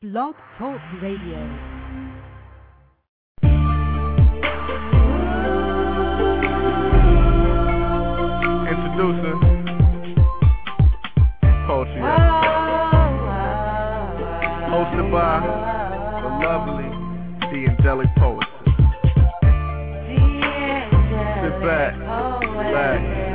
Blog Talk Radio. Introducing oh, Poetry Hosted by the lovely, the angelic poetess. Sit back, relax,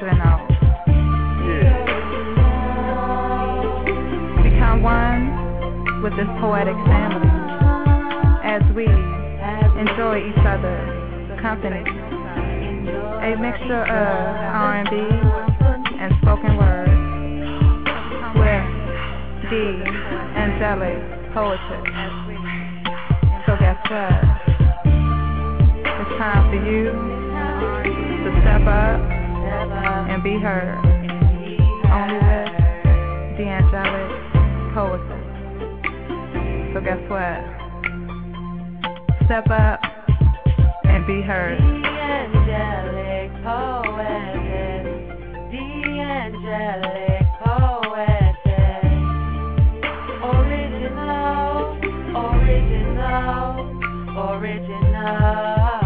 Yeah. original. Yeah. Become one with this poetic family as we enjoy each other's company. A mixture of R&B and spoken word with the angelic poetry. So guess what? It's time for you to step up and be heard. Only with the angelic poetess. So guess what? Step up and be heard. angelic poetess, the angelic poetess, original, original, original,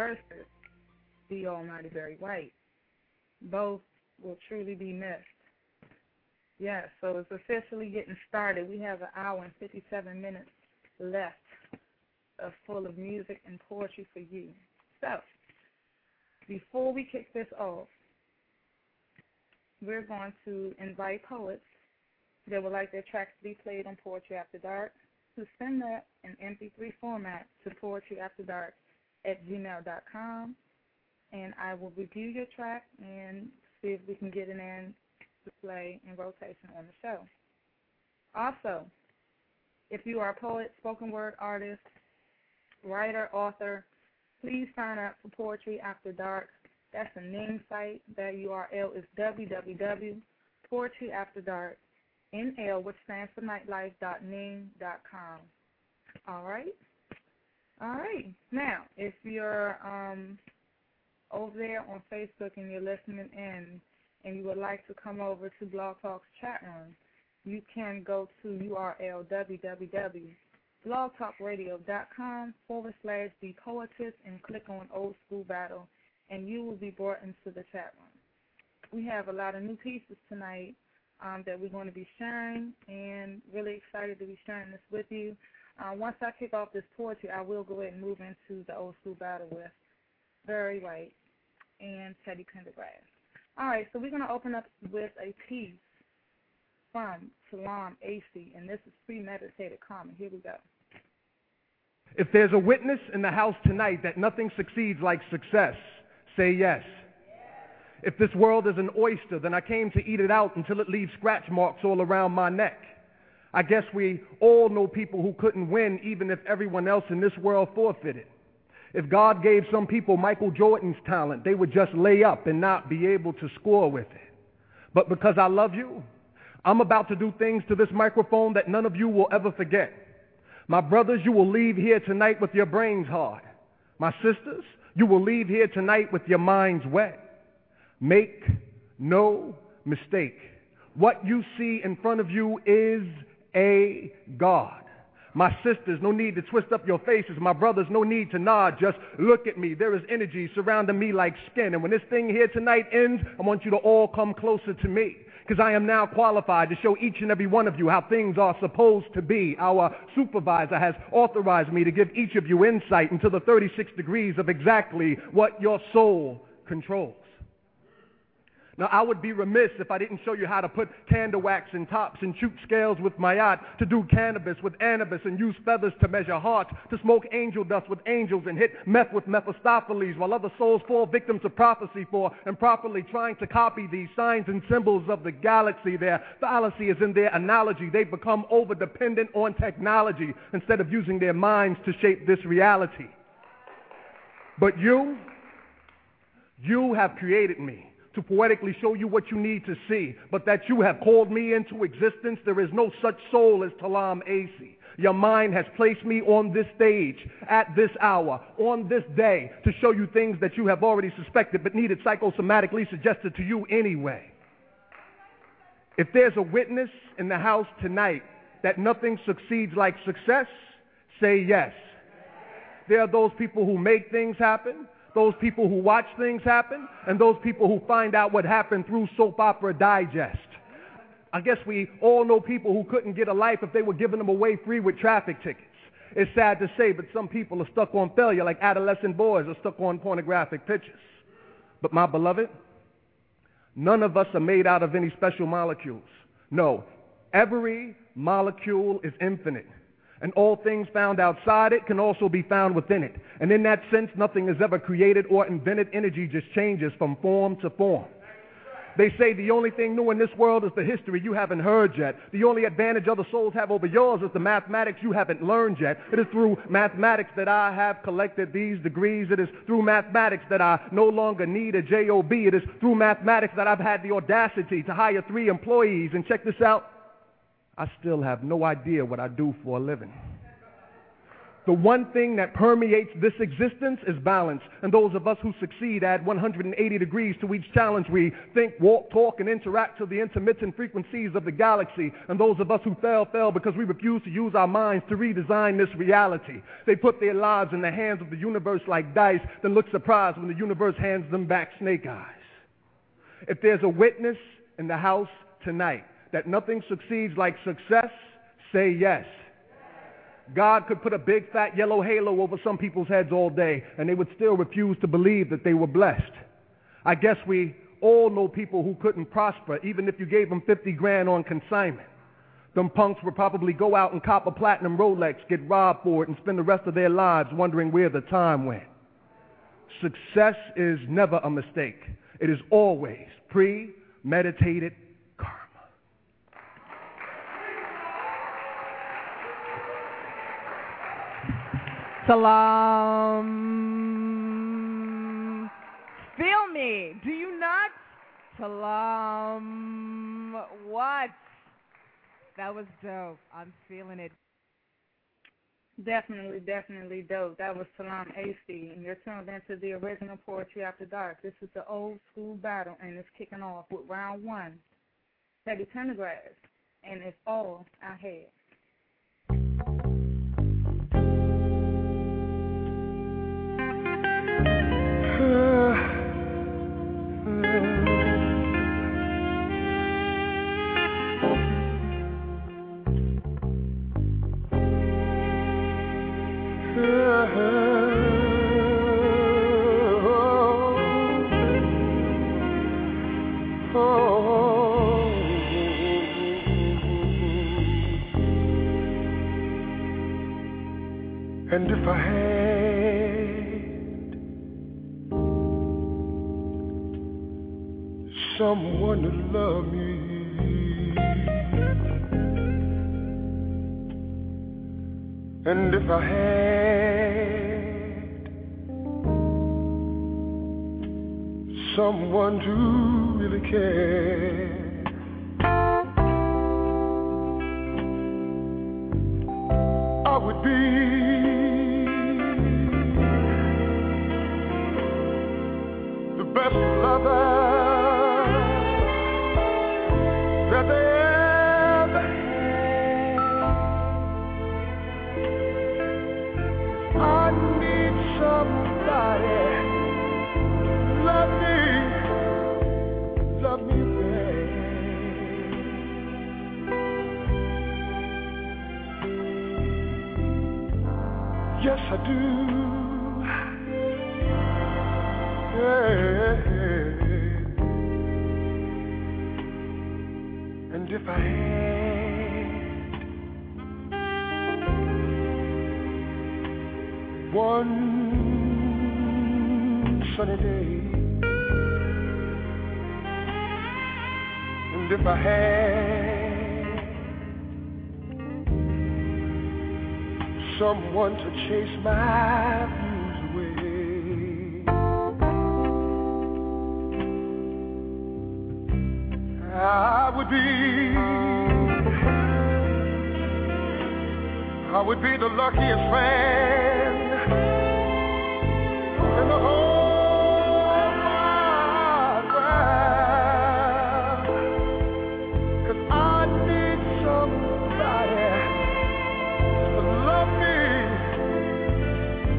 versus the Almighty Barry White. Both will truly be missed. Yes, so it's officially getting started. We have an hour and 57 minutes left of full of music and poetry for you. So, before we kick this off, we're going to invite poets that would like their tracks to be played on Poetry After Dark to send that in MP3 format to poetryafterdark at gmail.com. And I will review your track and see if we can get it in to play in rotation on the show. Also, if you are a poet, spoken word artist, writer, author, please sign up for Poetry After Dark. That's a name site. That URL is www.poetryafterdark, NL, which stands for nightlife.ning.com. All right? All right. Now, if you're um, over there on Facebook and you're listening in and you would like to come over to Blog Talk's chat room, you can go to URL www.blogtalkradio.com forward slash the poetess and click on Old School Battle, and you will be brought into the chat room. We have a lot of new pieces tonight um, that we're going to be sharing, and really excited to be sharing this with you. Uh, once I kick off this poetry, I will go ahead and move into the Old School Battle with Barry White and Teddy Pendergrass. All right, so we're going to open up with a piece from Salam AC, and this is Premeditated Karma. Here we go. If there's a witness in the house tonight that nothing succeeds like success, say yes. If this world is an oyster, then I came to eat it out until it leaves scratch marks all around my neck. I guess we all know people who couldn't win even if everyone else in this world forfeited. If God gave some people Michael Jordan's talent, they would just lay up and not be able to score with it. But because I love you, I'm about to do things to this microphone that none of you will ever forget. My brothers, you will leave here tonight with your brains hard. My sisters, you will leave here tonight with your minds wet. Make no mistake. What you see in front of you is a God. My sisters, no need to twist up your faces. My brothers, no need to nod. Just look at me. There is energy surrounding me like skin. And when this thing here tonight ends, I want you to all come closer to me. Because I am now qualified to show each and every one of you how things are supposed to be. Our supervisor has authorized me to give each of you insight into the 36 degrees of exactly what your soul controls. Now, I would be remiss if I didn't show you how to put candle wax in tops and shoot scales with Ma'at, to do cannabis with anubis and use feathers to measure hearts, to smoke angel dust with angels and hit meth with Mephistopheles while other souls fall victims to prophecy for improperly trying to copy these signs and symbols of the galaxy. Their fallacy is in their analogy. They've become over dependent on technology instead of using their minds to shape this reality. But you, you have created me to poetically show you what you need to see, but that you have called me into existence. There is no such soul as Salam AC. Your mind has placed me on this stage at this hour, on this day, to show you things that you have already suspected but needed psychosomatically suggested to you anyway. If there's a witness in the house tonight that nothing succeeds like success, say yes. There are those people who make things happen, those people who watch things happen, and those people who find out what happened through Soap Opera Digest. I guess we all know people who couldn't get a life if they were giving them away free with traffic tickets. It's sad to say, but some people are stuck on failure like adolescent boys are stuck on pornographic pictures. But my beloved, none of us are made out of any special molecules. No, every molecule is infinite. And all things found outside it can also be found within it. And in that sense, nothing is ever created or invented. Energy just changes from form to form. They say the only thing new in this world is the history you haven't heard yet. The only advantage other souls have over yours is the mathematics you haven't learned yet. It is through mathematics that I have collected these degrees. It is through mathematics that I no longer need a job. It is through mathematics that I've had the audacity to hire three employees. And check this out. I still have no idea what I do for a living. The one thing that permeates this existence is balance. And those of us who succeed add 180 degrees to each challenge. We think, walk, talk, and interact to the intermittent frequencies of the galaxy. And those of us who fail, fail because we refuse to use our minds to redesign this reality. They put their lives in the hands of the universe like dice, then look surprised when the universe hands them back snake eyes. If there's a witness in the house tonight, that nothing succeeds like success, say yes. God could put a big fat yellow halo over some people's heads all day, and they would still refuse to believe that they were blessed. I guess we all know people who couldn't prosper, even if you gave them 50 grand on consignment. Them punks would probably go out and cop a platinum Rolex, get robbed for it, and spend the rest of their lives wondering where the time went. Success is never a mistake. It is always premeditated Salam. Feel me. Do you not? Salam. What? That was dope. I'm feeling it. Definitely, definitely dope. That was Salam AC, and you're tuned into the original Poetry After Dark. This is the old school battle, and it's kicking off with round one. Teddy Pendergrass, and it's all I had. Someone to really care.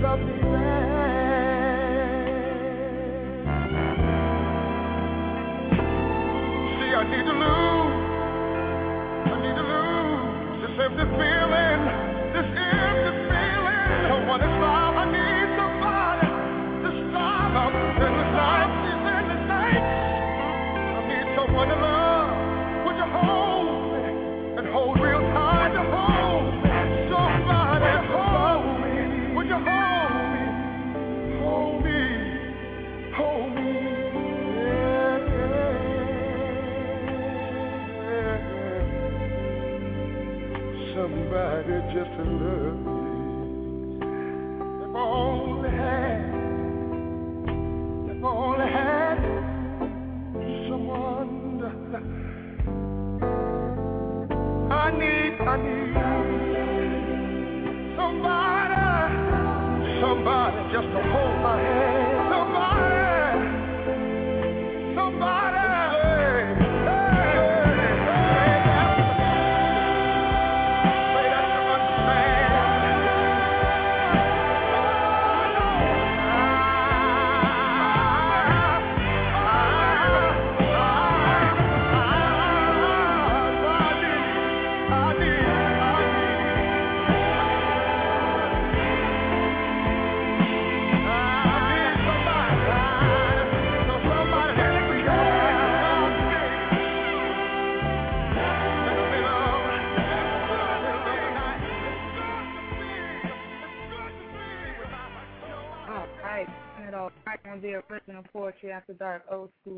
I need to lose. I need to lose this empty feeling. defender.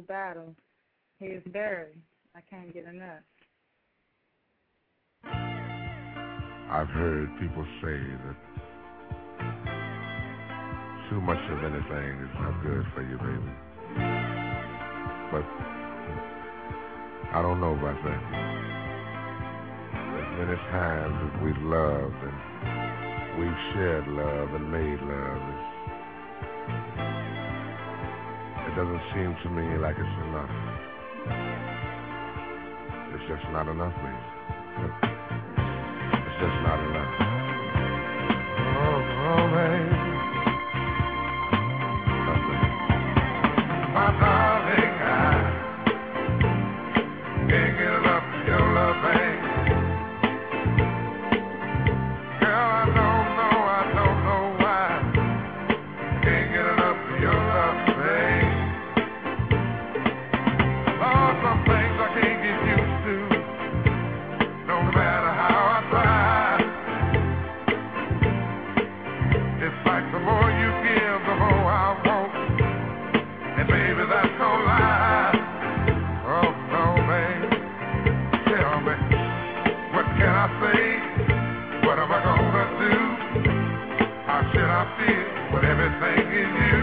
battle. He is buried. I can't get enough. I've heard people say that too much of anything is not good for you, baby. But I don't know about that. As many times as we've loved and we've shared love and made love, it doesn't seem to me like it's enough. It's just not enough, baby. It's just not enough. Oh, oh baby. My darling. give you.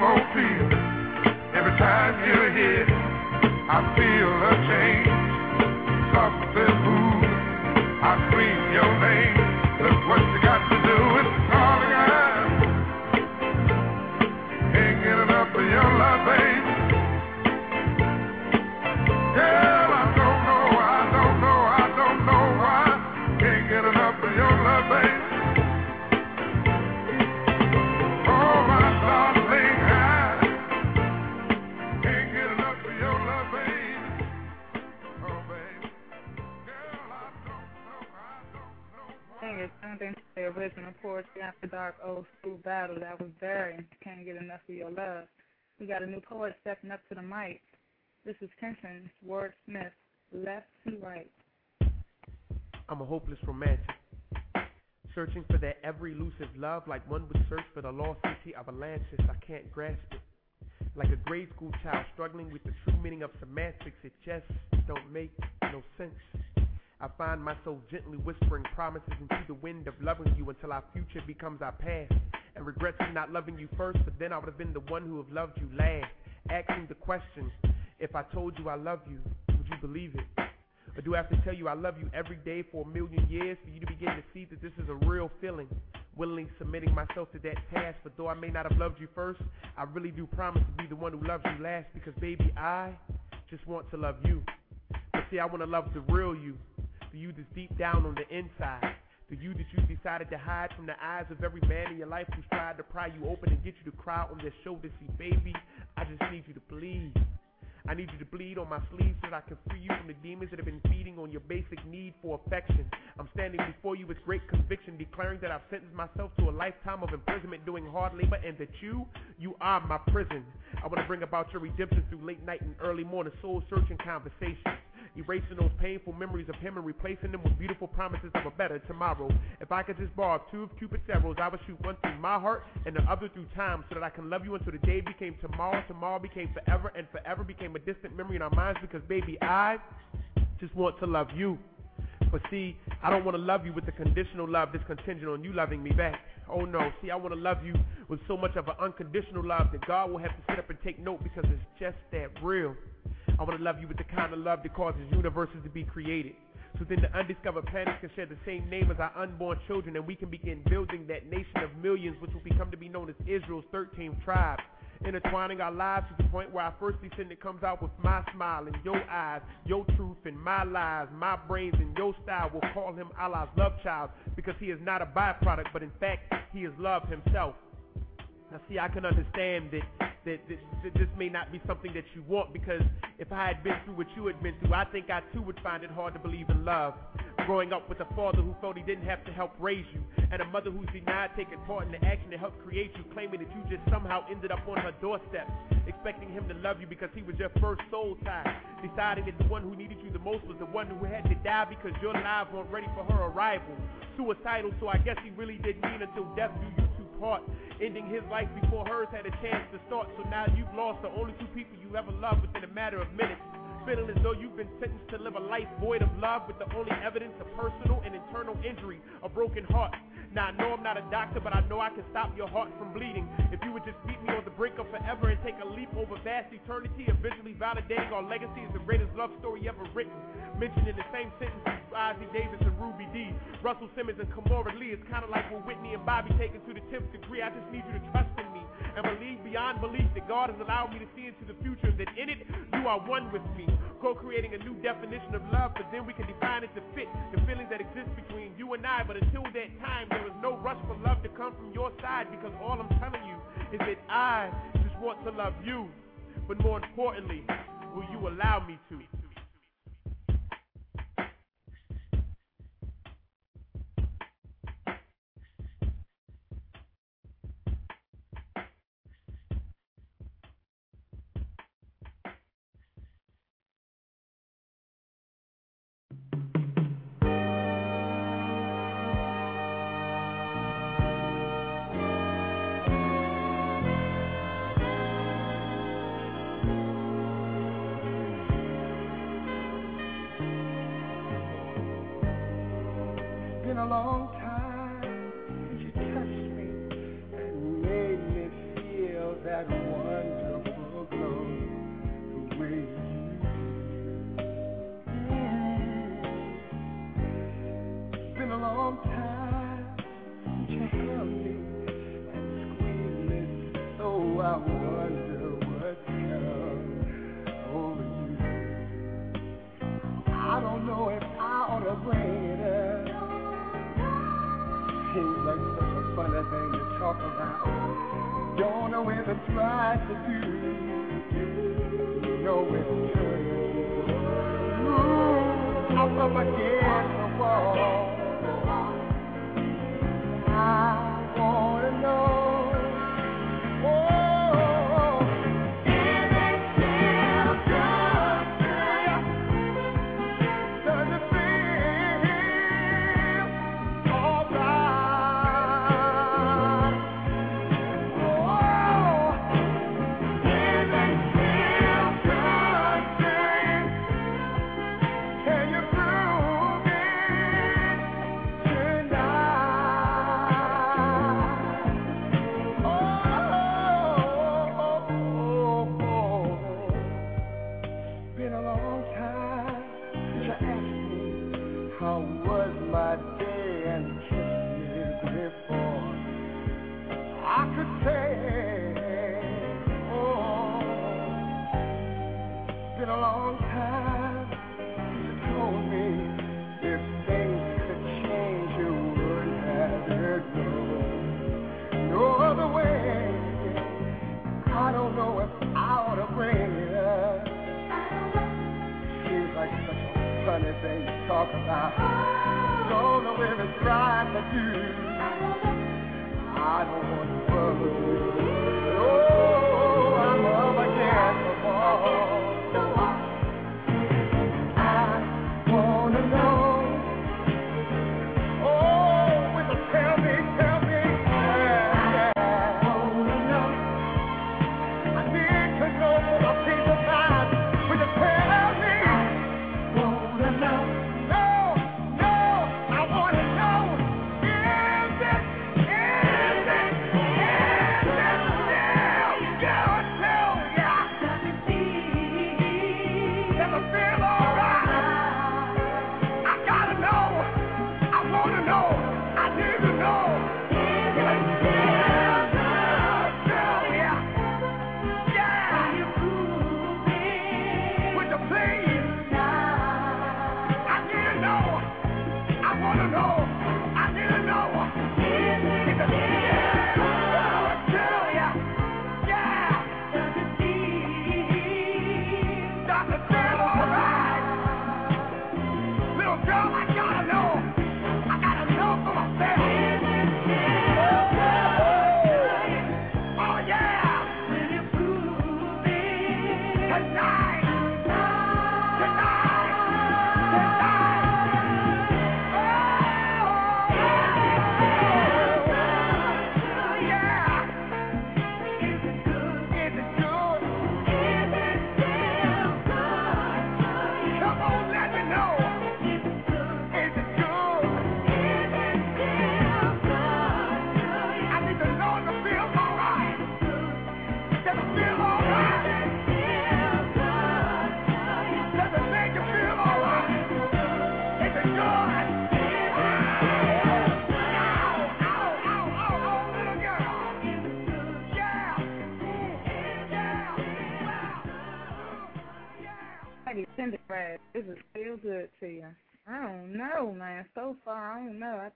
same old. Every time you're here, I feel a change. Something moves. I scream your name. Look what you got to do. Something to the original Poetry After Dark Old School Battle. That was Barry Can't Get Enough of Your Love. We got a new poet stepping up to the mic. This is Kenton Wordsmith, left to right. I'm a hopeless romantic. Searching for that ever elusive love like one would search for the lost city of Atlantis. I can't grasp it. Like a grade school child struggling with the true meaning of semantics, it just don't make no sense. I find myself gently whispering promises into the wind of loving you until our future becomes our past. And regrets for not loving you first, but then I would have been the one who have loved you last. Asking the question, if I told you I love you, would you believe it? Or do I have to tell you I love you every day for a million years for you to begin to see that this is a real feeling? Willingly submitting myself to that task, but though I may not have loved you first, I really do promise to be the one who loves you last because baby, I just want to love you. But see, I want to love the real you, the you that's deep down on the inside. The you that you decided to hide from the eyes of every man in your life who's tried to pry you open and get you to cry on their shoulders. See, baby, I just need you to bleed. I need you to bleed on my sleeve so that I can free you from the demons that have been feeding on your basic need for affection. I'm standing before you with great conviction, declaring that I've sentenced myself to a lifetime of imprisonment doing hard labor, and that you, you are my prison. I want to bring about your redemption through late night and early morning soul searching conversations. Erasing those painful memories of him and replacing them with beautiful promises of a better tomorrow. If I could just borrow two of Cupid's arrows, I would shoot one through my heart and the other through time so that I can love you until the day became tomorrow, tomorrow became forever, and forever became a distant memory in our minds because, baby, I just want to love you. But see, I don't want to love you with the conditional love that's contingent on you loving me back. Oh no, see, I want to love you with so much of an unconditional love that God will have to sit up and take note because it's just that real. I want to love you with the kind of love that causes universes to be created. So then the undiscovered planets can share the same name as our unborn children, and we can begin building that nation of millions, which will become to be known as Israel's 13th tribe. Intertwining our lives to the point where our first descendant comes out with my smile and your eyes, your truth and my lies, my brains and your style. We'll call him Allah's love child because he is not a byproduct, but in fact, he is love himself. Now, see, I can understand that, that, that, that this may not be something that you want because if I had been through what you had been through, I think I too would find it hard to believe in love. Growing up with a father who felt he didn't have to help raise you, and a mother who's denied taking part in the action to help create you, claiming that you just somehow ended up on her doorstep, expecting him to love you because he was your first soul tie, deciding that the one who needed you the most was the one who had to die because your lives weren't ready for her arrival. Suicidal, so I guess he really didn't mean until death do you two part, ending his life before hers had a chance to start. So now you've lost the only two people you ever loved within a matter of minutes. Feeling as though you've been sentenced to live a life void of love with the only evidence of personal and internal injury, a broken heart. Now I know I'm not a doctor, but I know I can stop your heart from bleeding. If you would just meet me on the brink of forever and take a leap over vast eternity eventually validating our legacy is the greatest love story ever written. Mentioned in the same sentence as Ossie Davis and Ruby Dee, Russell Simmons and Kimora Lee. It's kind of like when Whitney and Bobby taken to the 10th degree. I just need you to trust in me and believe beyond belief that God has allowed me to see into the future and that in it you are one with me. Co-creating a new definition of love, but then we can define it to fit the feelings that exist between you and I. But until that time, there is no rush for love to come from your side because all I'm telling you is that I just want to love you. But more importantly, will you allow me to?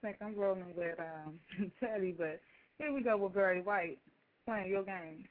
think I'm rolling with um, Teddy, but here we go with Barry White playing your game.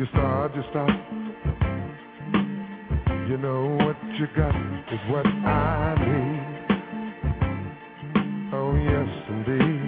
You start, you stop. You know what you got is what I need. Oh yes, indeed.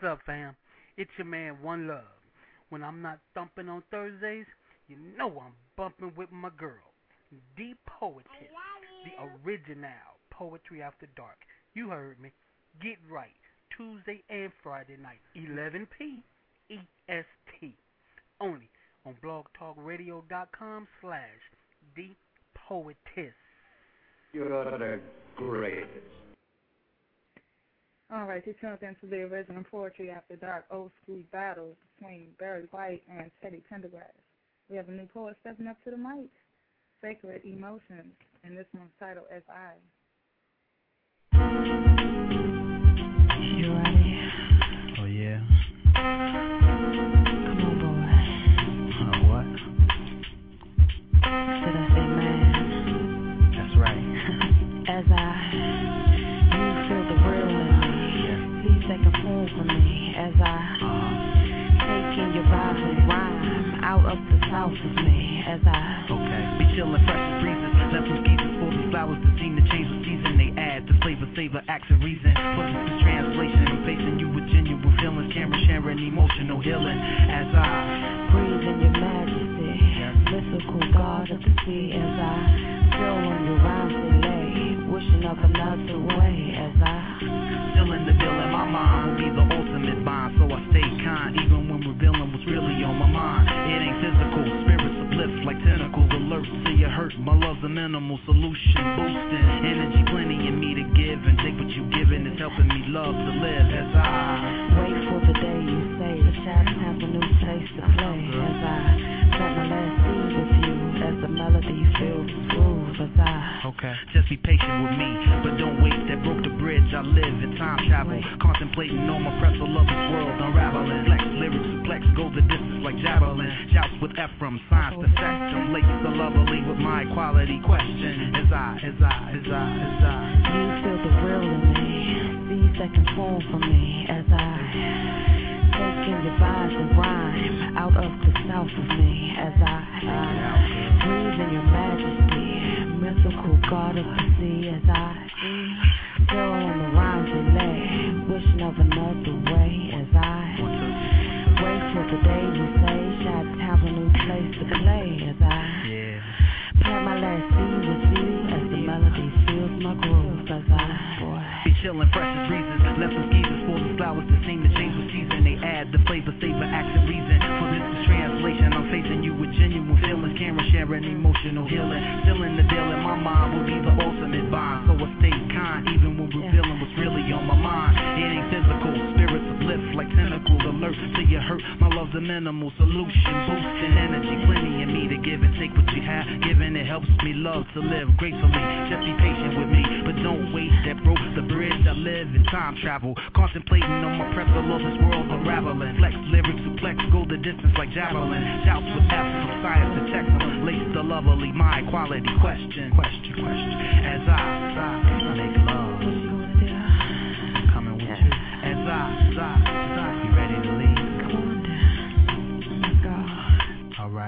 What's up, fam? It's your man, One Love. When I'm not thumping on Thursdays, you know I'm bumping with my girl, the poetess, the original Poetry After Dark. You heard me. Get right. Tuesday and Friday night, 11 p. EST. Only on blogtalkradio.com slash the poetess. You're the greatest. All right, you tuned into the original Poetry After Dark old school battle between Barry White and Teddy Pendergrass. We have a new poet stepping up to the mic, Sacred Emotions, and this one's titled As I. You ready? Oh yeah. Out the south of me. As I, Okay, be chillin' fresh as breezes. Left some skeezers for these flowers that seem to change with season. They add to flavor, savor, action, reason. Put into translation and facing you with genuine feelings. Camera sharing, emotional healing. As I breathe in your majesty. Mystical God of the sea. As I flow on your rhymes they lay. Wishing of another way. As I, a minimal solution, boosting energy, plenty in me to give and take what you giving is helping me love to live. As I wait for the day you say the shadows have a new place to play. As I plant my last seed with you. As the melody fills the groove. As I, Okay. Just be patient with me, but don't wait. That broke the bridge. I live in time travel, contemplating on my pretzel of this world unraveling. Flex lyrics, suplex, go the distance like javelin. Shouts with Ephraim, signs the spectrum, lace the lovely with my equality question. As I, as I, as I, as I. you feel the real in me. Seeds that can form for me. As I, take in your vibes and rhyme out of the south of me. As I, breathe in your majesty. Mystical God of the sea. As I, flow on the rhymes they. Wishing of another way. As I, wait till the day you say. Shots have a new place to play. As I, plant my last seed with you. As the melody fills my groove. As I. Be chillin' fresh as breezes. Left some skeezers the flowers that seem to change with season. They add the flavor, savor, action, reason. For this is translation, Camera sharing, emotional healing. Still in the dealing, my mind will be the ultimate bond. So I stay kind, even when revealing what's really on my mind. It ain't physical, alert to your hurt. My love's a minimal solution, boosting energy, plenty in me to give and take what you have. Giving it helps me love to live gracefully. Just be patient with me, but don't wait. That broke the bridge I live in time travel. Contemplating on my prep, all this world unraveling. Flex lyrics, suplex, go the distance like javelin. Shouts with F from science to techno. Lace the lovely My quality question. Question, question. As I, as I make love. Coming with you. As I, as I, as I.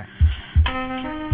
Bye.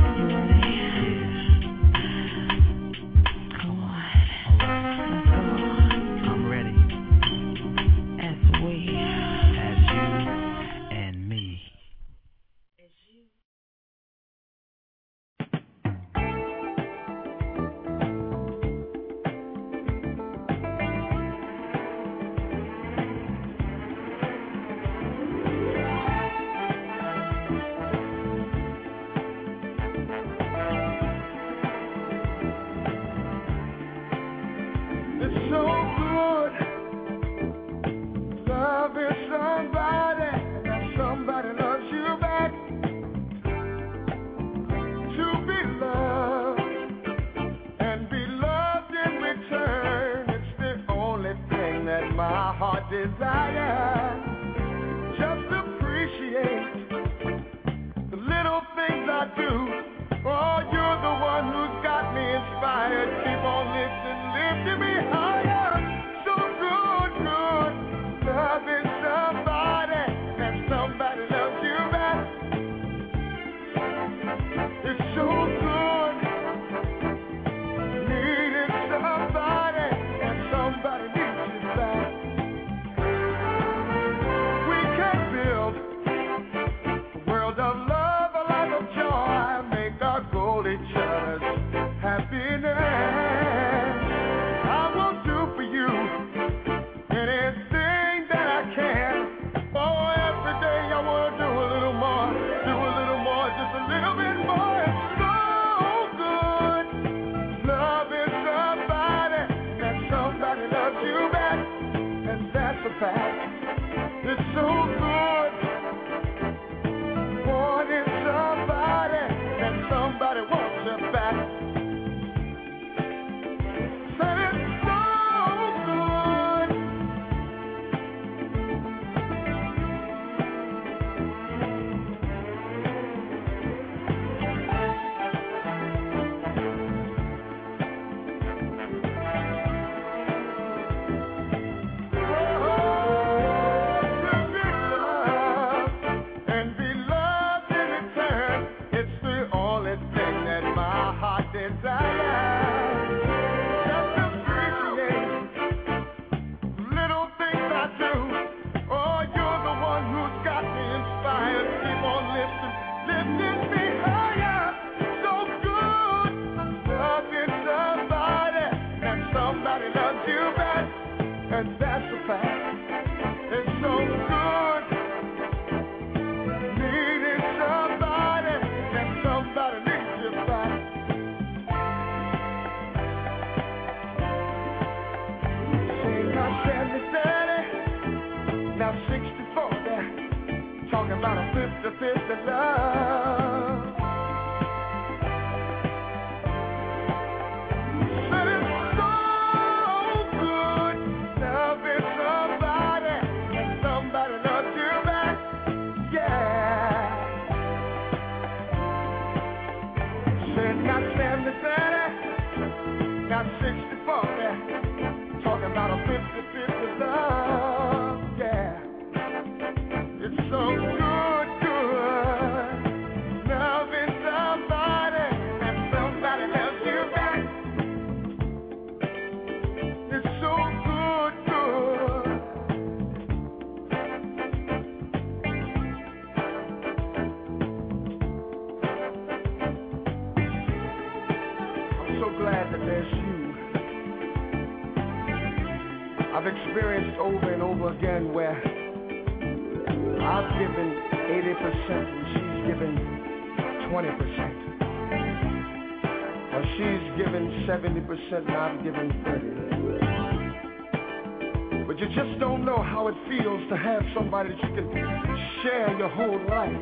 somebody that you can share your whole life.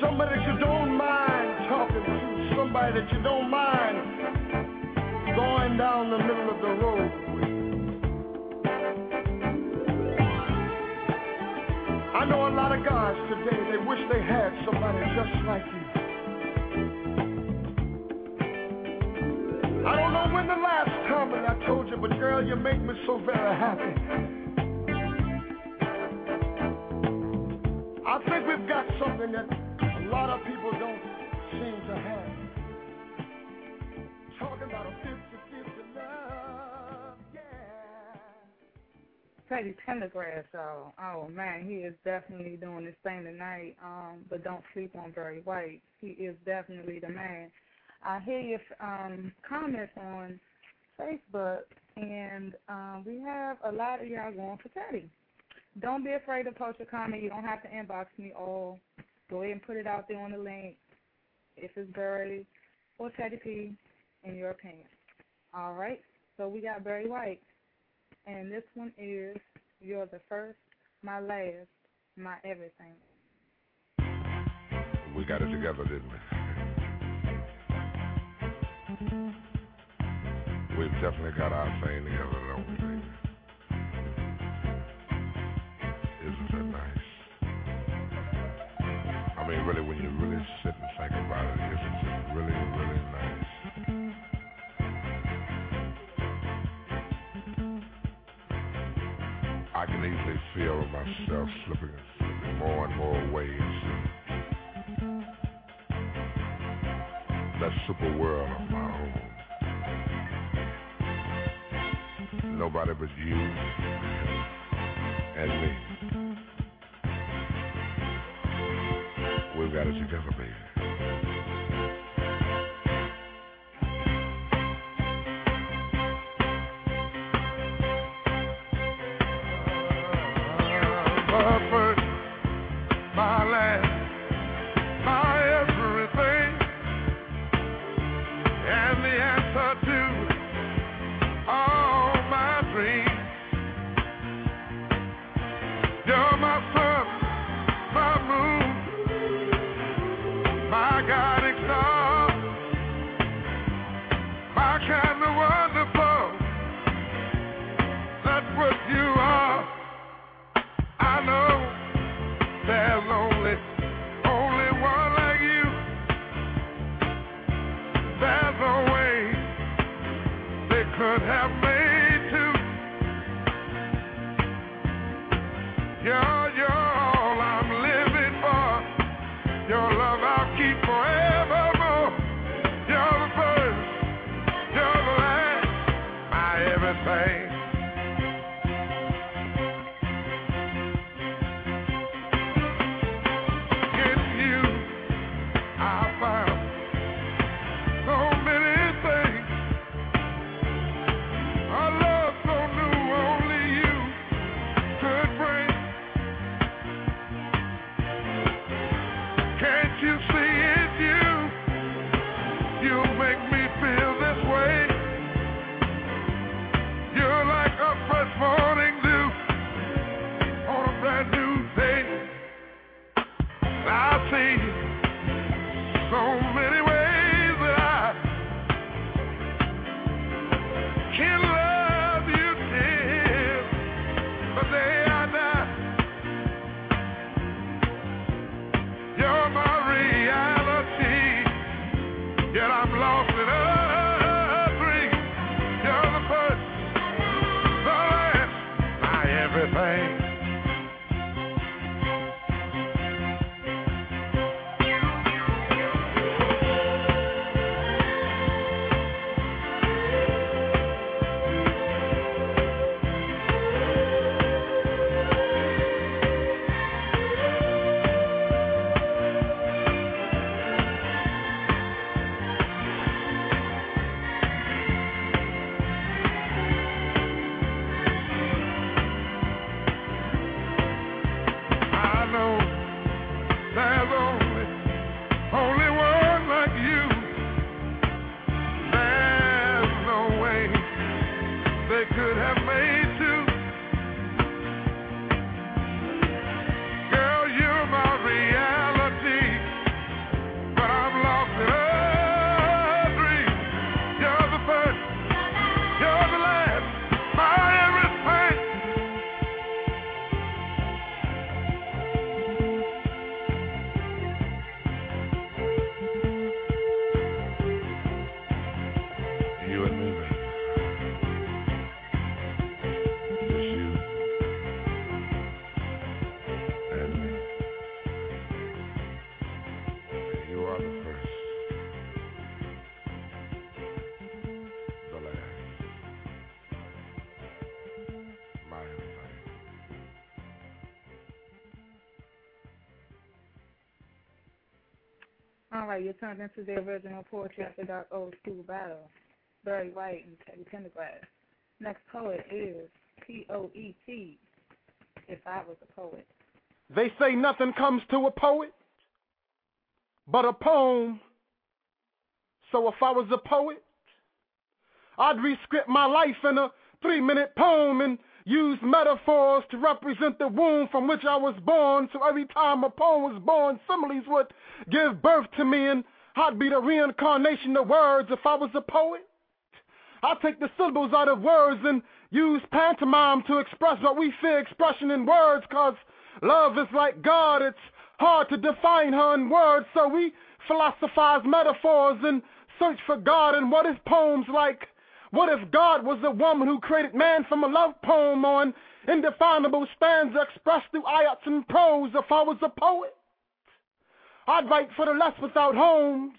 Somebody that you don't mind talking to. Somebody that you don't mind going down the middle of the road with. I know a lot of guys today, they wish they had somebody just like you. I don't know when the last time that I told you, but girl, you make me so very Teddy Pendergrass, y'all. Oh man, he is definitely doing his thing tonight. Um, but don't sleep on Barry White. He is definitely the man. I hear your um, comments on Facebook, and um, we have a lot of y'all going for Teddy. Don't be afraid to post a comment. You don't have to inbox me all. Go ahead and put it out there on the link. If it's Barry or Teddy P, in your opinion. All right. So we got Barry White, and this one is "You're the First, My Last, My Everything." We got it together, didn't we? We've definitely got our thing together, don't we? Isn't that nice? I mean, really, when you really sit and think about it, isn't it really, really can easily feel myself slipping, slipping more and more ways. That super world of my own. Nobody but you and me. We've got it together, baby. All right, you're turned into the original poetry after dark old school battle. Barry White and Teddy Pendergrass. Next poet is P O E T. If I was a poet. They say nothing comes to a poet but a poem. So if I was a poet, I'd rescript my life in a three minute poem and use metaphors to represent the womb from which I was born. So every time a poem was born, similes would give birth to me, and I'd be the reincarnation of words if I was a poet. I take the syllables out of words and use pantomime to express what we fear expression in words, cause love is like God, it's hard to define her in words, so we philosophize metaphors and search for God and what is poems like? What if God was the woman who created man from a love poem on indefinable stanza expressed through ayats and prose if I was a poet? I'd write for the less without homes.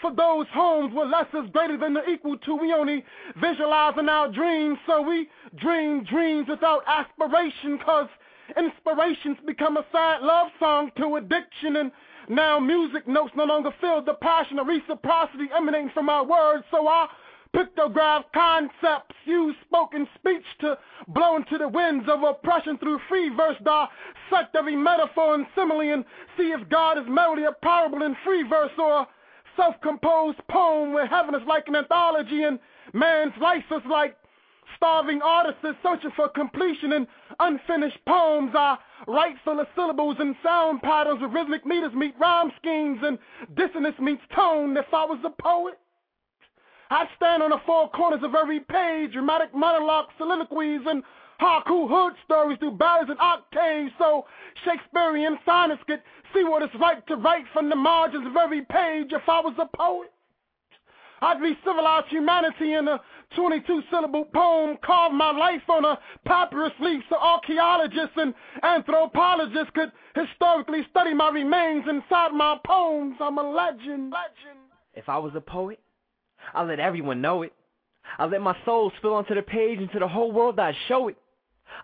For those homes where less is greater than or equal to, we only visualize in our dreams, so we dream dreams without aspiration, cause inspirations become a sad love song to addiction, and now music notes no longer feel the passion of reciprocity emanating from our words, so I pictograph concepts, use spoken speech to blow into the winds of oppression through free verse, dissect every metaphor and simile, and see if God is merely a parable in free verse or a self-composed poem where heaven is like an anthology and man's life is like starving artists searching for completion in unfinished poems. I write full of syllables and sound patterns with rhythmic meters meet rhyme schemes and dissonance meets tone. If I was a poet, I'd stand on the four corners of every page, dramatic monologues, soliloquies, and haiku hood stories through ballads and octaves so Shakespearean sonnets could see what it's like to write from the margins of every page if I was a poet. I'd be civilized humanity in a 22 syllable poem, carve my life on a papyrus leaf so archaeologists and anthropologists could historically study my remains inside my poems. I'm a legend. Legend. If I was a poet, I'd let everyone know it. I'd let my soul spill onto the page and to the whole world I'd show it.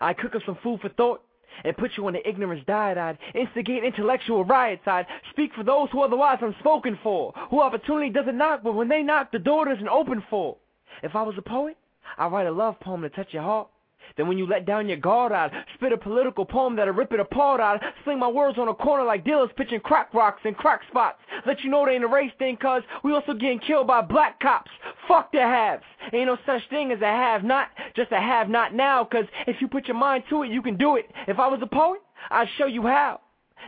I'd cook up some food for thought and put you on the ignorance diet. I'd instigate intellectual riots. I'd speak for those who otherwise unspoken for, who opportunity doesn't knock, but when they knock, the door doesn't open for. If I was a poet, I'd write a love poem to touch your heart. Then when you let down your guard, I'd spit a political poem that'll rip it apart. I'd sling my words on a corner like dealers pitching crack rocks and crack spots. Let you know they ain't a race thing, cause we also getting killed by black cops. Fuck the haves. Ain't no such thing as a have not, just a have not now, cause if you put your mind to it, you can do it. If I was a poet, I'd show you how.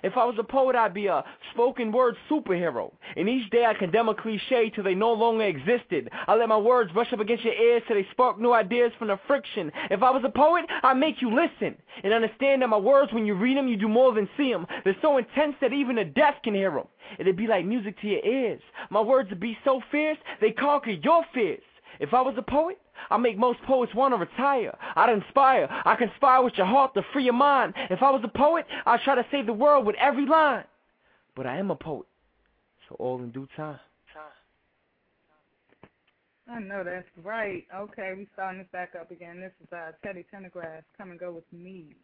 If I was a poet, I'd be a spoken word superhero. And each day I condemn a cliche till they no longer existed. I let my words brush up against your ears till they spark new ideas from the friction. If I was a poet, I'd make you listen and understand that my words, when you read them, you do more than see them. They're so intense that even a deaf can hear them. It'd be like music to your ears. My words would be so fierce, they conquer your fears. If I was a poet, I'd make most poets want to retire. I'd inspire. I conspire with your heart to free your mind. If I was a poet, I'd try to save the world with every line. But I am a poet, so all in due time. I know that's right. Okay, we starting this back up again. This is uh, Teddy Pendergrass. Come and go with me.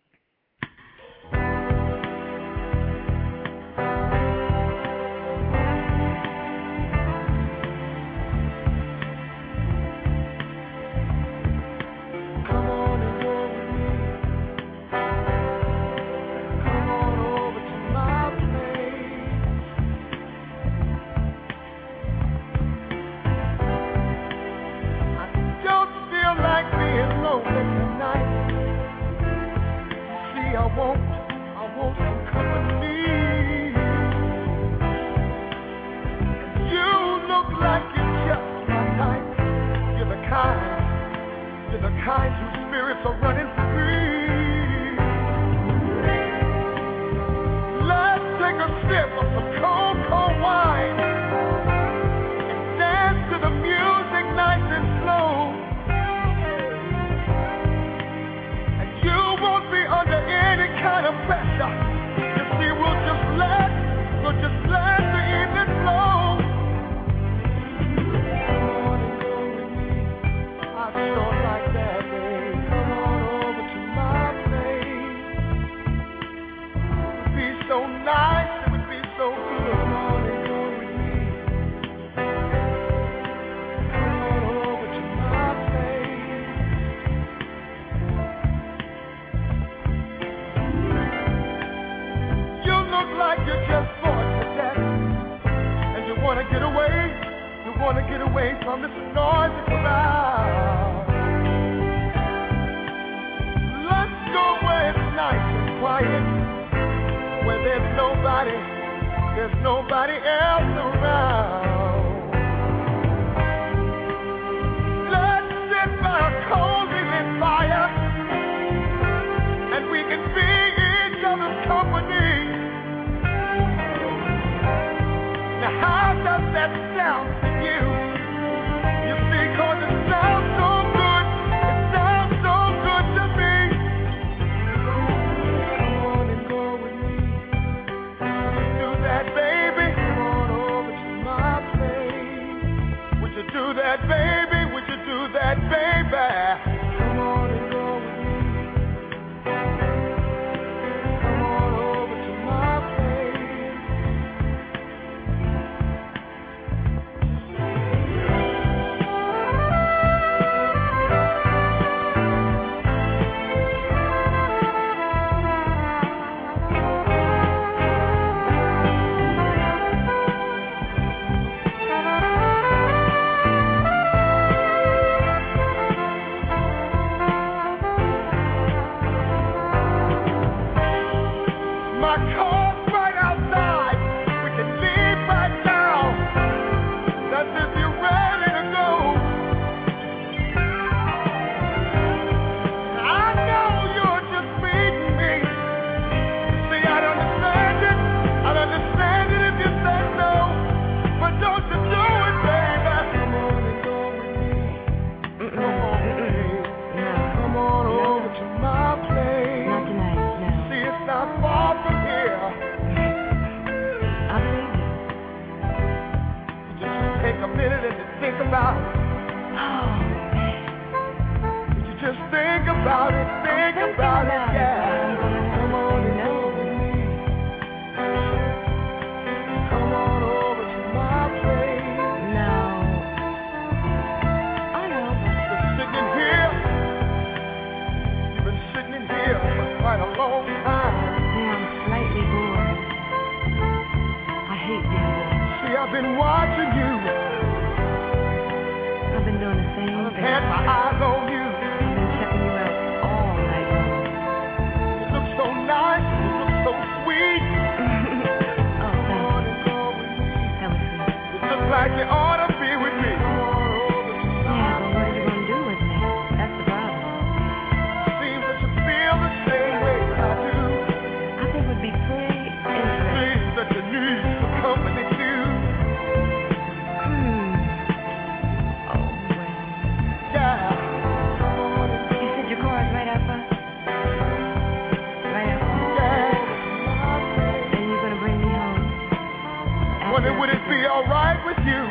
be all right with you.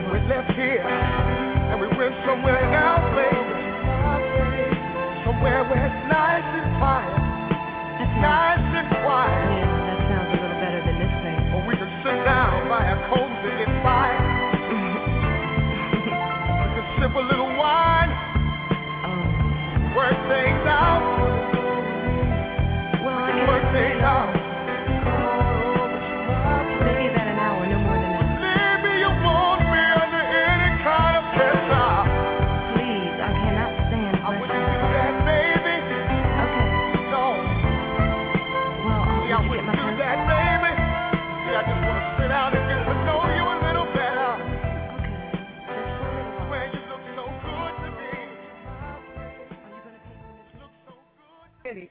And we left here and we went somewhere else, baby. Somewhere where it's nice and quiet. Nice and quiet. Yeah, that sounds a little better than this place. Or we could sit down by a cozy fire. sip a little wine. Oh. Things out. Well, work things out.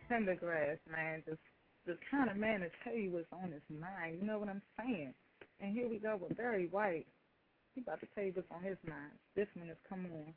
Pendergrass, man, just the kind of man to tell you what's on his mind. You know what I'm saying? And here we go with Barry White. He about to tell you what's on his mind. This one is come on.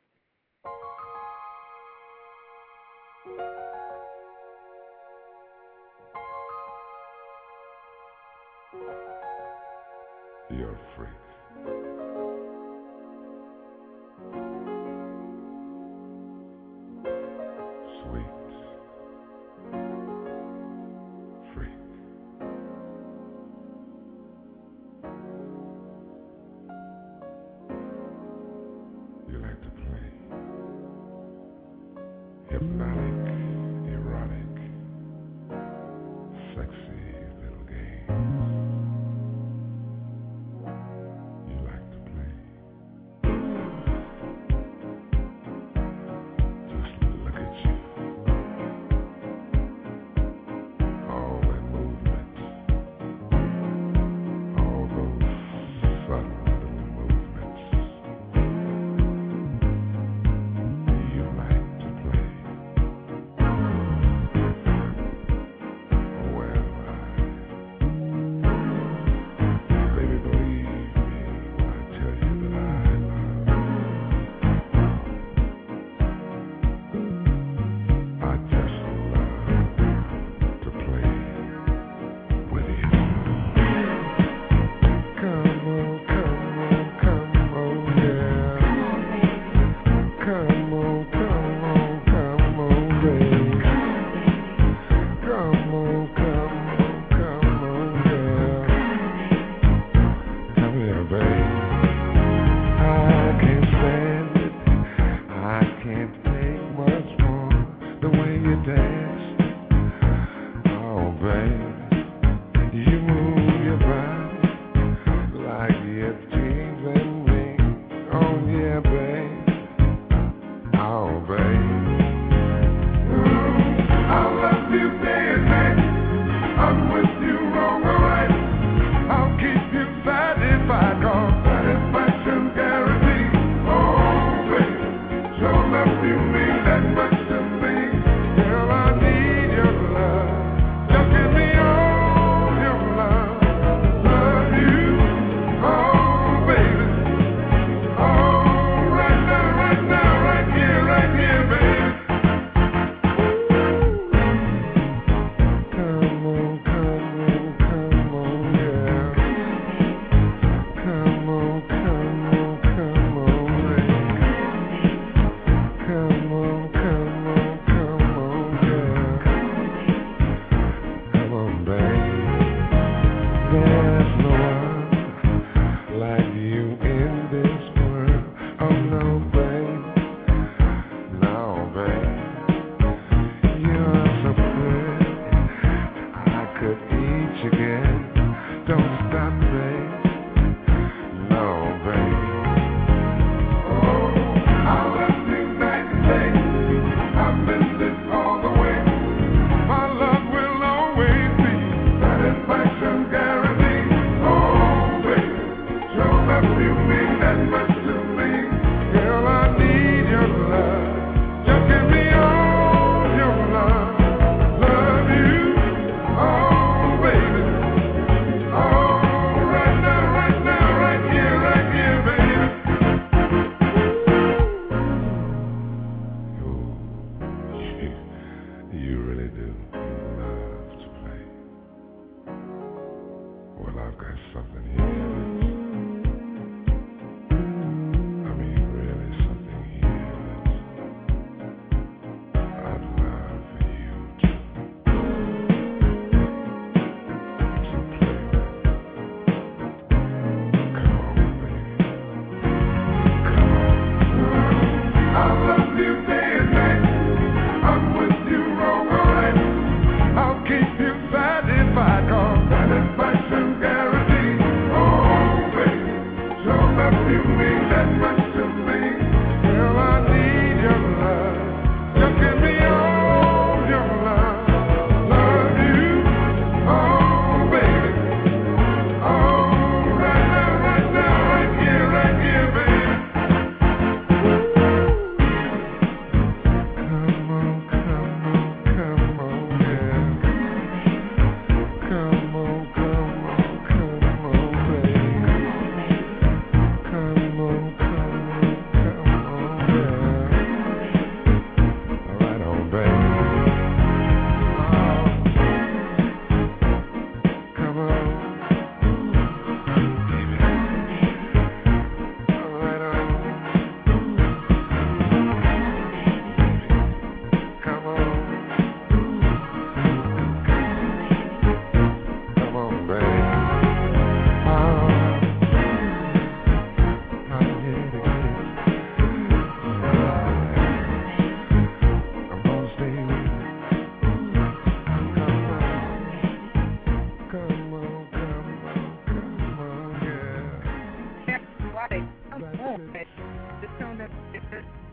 This tune that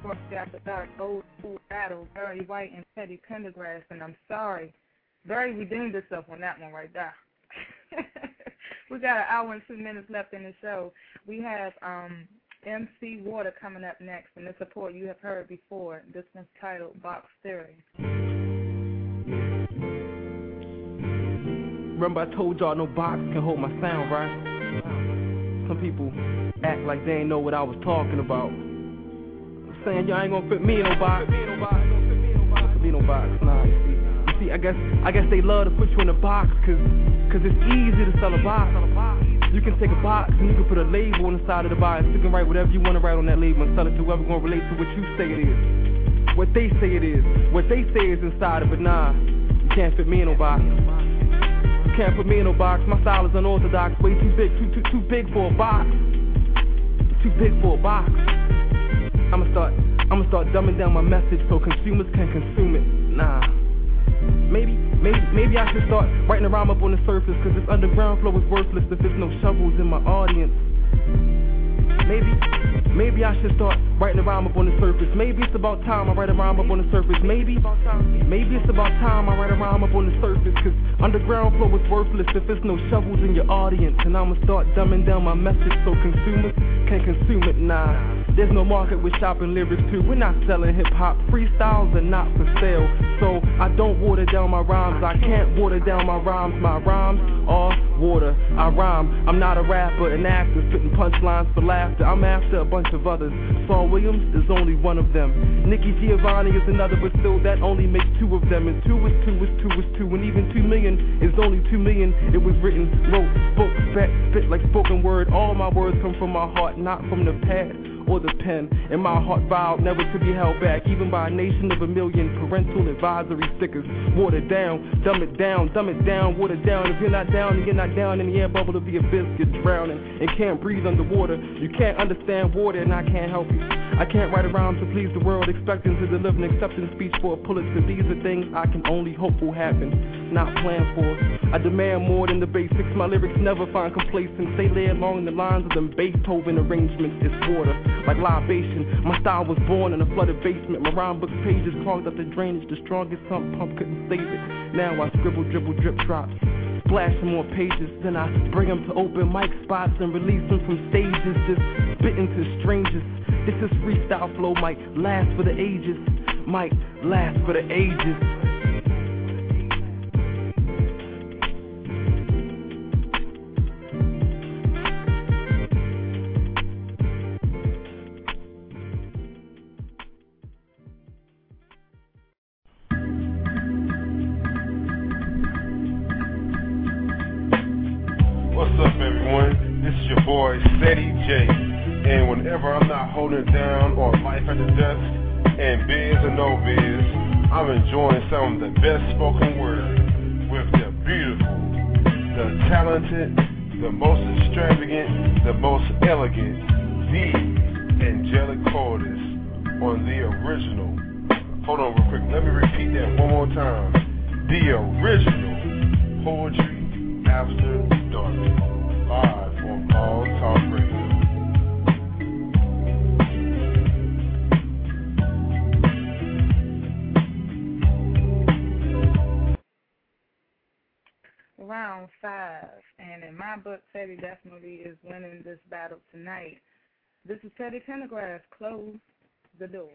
works after dark, old school battle, Barry White and Teddy Pendergrass, and I'm sorry. Barry redeemed himself on that one right there. we got an hour and two minutes left in the show. We have um MC Water coming up next, and the support you have heard before. This one's titled Box Theory. Remember I told y'all no box can hold my sound, right? Some people act like they ain't know what I was talking about. I'm saying y'all ain't gonna fit me in no box. Fit me in no box, nah. You see, I guess I guess they love to put you in a box, cause cause it's easy to sell a box. You can take a box and you can put a label on the side of the box. You can write whatever you want to write on that label and sell it to whoever gonna relate to what you say it is. What they say it is. What they say is inside it, nah. You can't fit me in no box. Can't put me in no box. My style is unorthodox, way too big, too too too big for a box. Too big for a box. I'ma start, I'ma start dumbing down my message so consumers can consume it. Nah. Maybe, maybe, maybe I should start writing a rhyme up on the surface, cause this underground flow is worthless if there's no shovels in my audience. Maybe, maybe I should start writing a rhyme up on the surface. Maybe it's about time I write a rhyme up on the surface. Maybe, maybe it's about time I write a rhyme up on the surface. Cause underground flow is worthless if there's no shovels in your audience. And I'ma start dumbing down my message so consumers can consume it. Nah, there's no market with shopping lyrics too. We're not selling hip hop. Freestyles are not for sale. So I don't water down my rhymes. I can't water down my rhymes. My rhymes are water. I rhyme. I'm not a rapper, an actor, spitting punchlines for laughter. I'm after a bunch of others. Saul Williams is only one of them. Nikki Giovanni is another, but still that only makes two of them. And two is two is two is two, and even two million is only two million. It was written, wrote, spoke, spit, spit like spoken word. All my words come from my heart, not from the pad or the pen. And my heart vowed never to be held back, even by a nation of a million parental advisory stickers. Water down, dumb it down, dumb it down, water down. If you're not down, then you're not down in the air bubble of the abyss. You're drowning and can't breathe underwater. You can't understand water, and I can't help you. I can't write around to please the world, expecting to deliver an acceptance speech for a Pulitzer. These are things I can only hope will happen, not plan for. I demand more than the basics. My lyrics never find complacence. They lay along the lines of them Beethoven arrangements. It's water, like libation. My style was born in a flooded basement. My rhyme book pages clogged up the drainage. The strongest sump pump couldn't save it. Now I scribble, dribble, drip drops. Splashing more pages, then I bring them to open mic spots and release them from stages. Just spitting to strangers. This is freestyle flow, might last for the ages. Might last for the ages. What's up, everyone? This is your boy, Steady J. I'm not holding down on life at the desk, and biz or no biz, I'm enjoying some of the best spoken word with the beautiful, the talented, the most extravagant, the most elegant, the angelic poetess on the original. Hold on real quick. Let me repeat that one more time. The original poetry after dark. Live on All Talk Radio. Round five. And in my book, Teddy definitely is winning this battle tonight. This is Teddy Pendergrass. Close the door.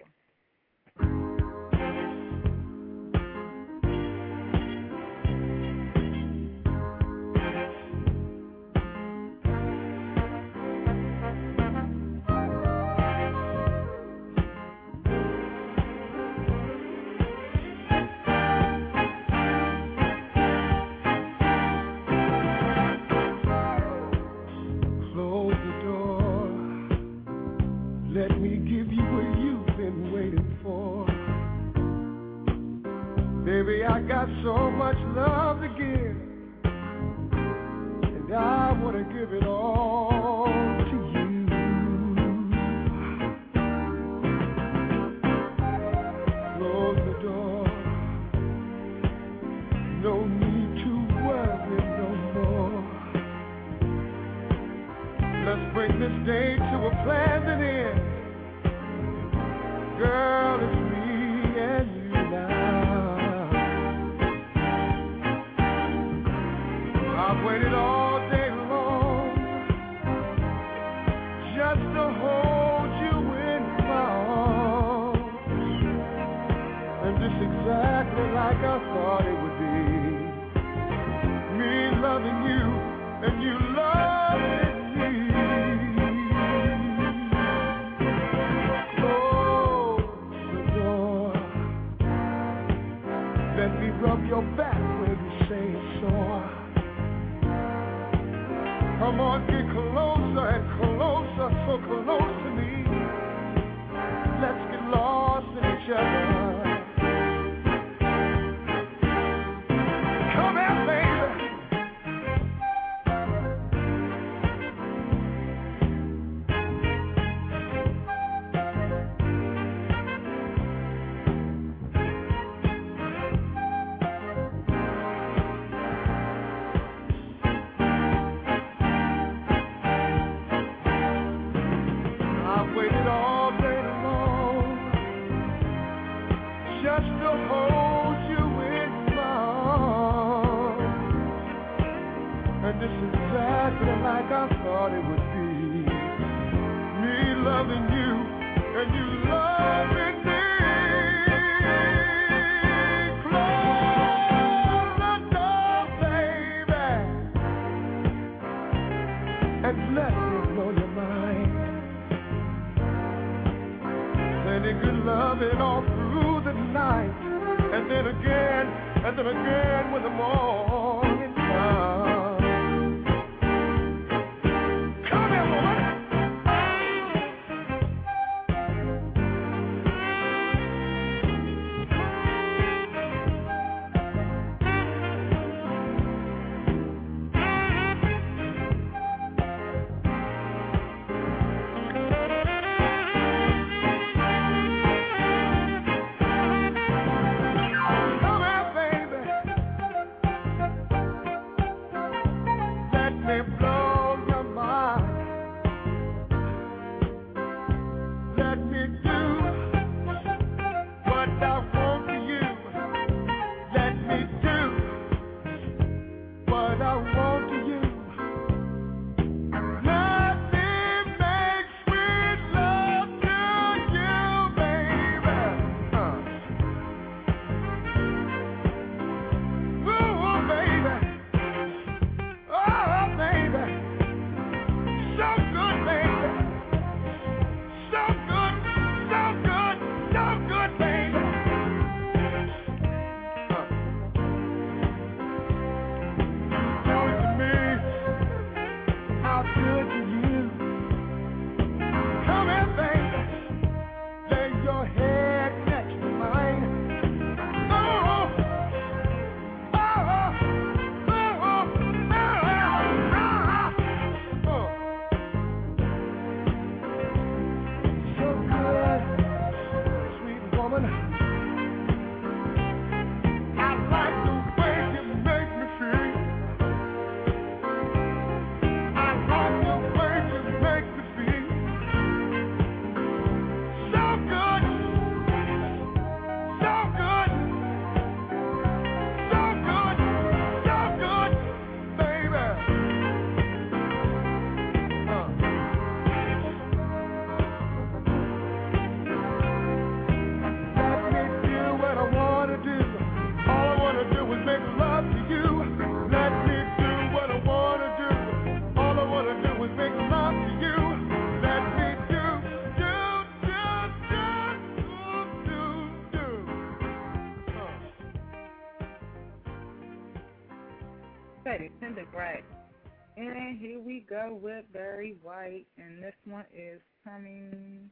go with Barry White, and this one is coming.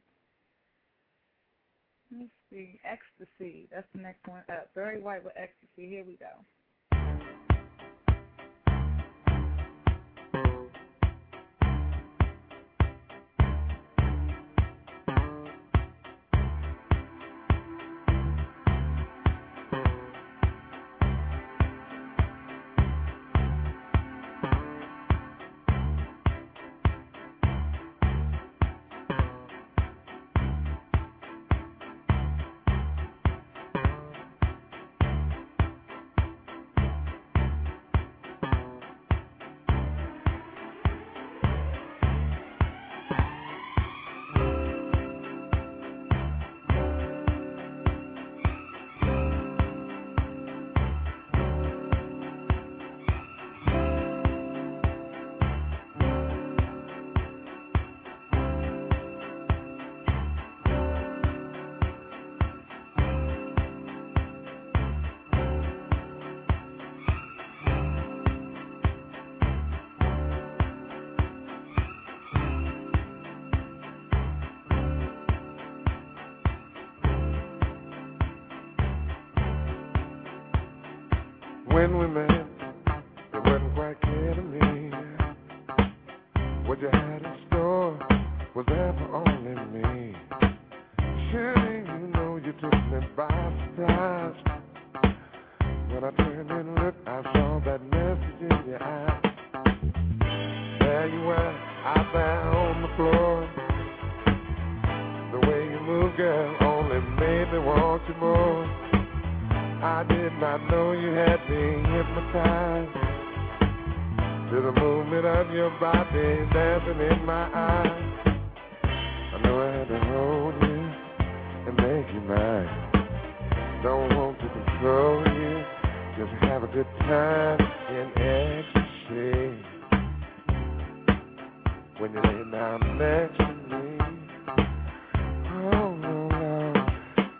Let's see, Ecstasy. That's the next one up. Barry White with Ecstasy. Here we go. when we met. Have a good time in ecstasy. When you lay down next to me, oh no, no,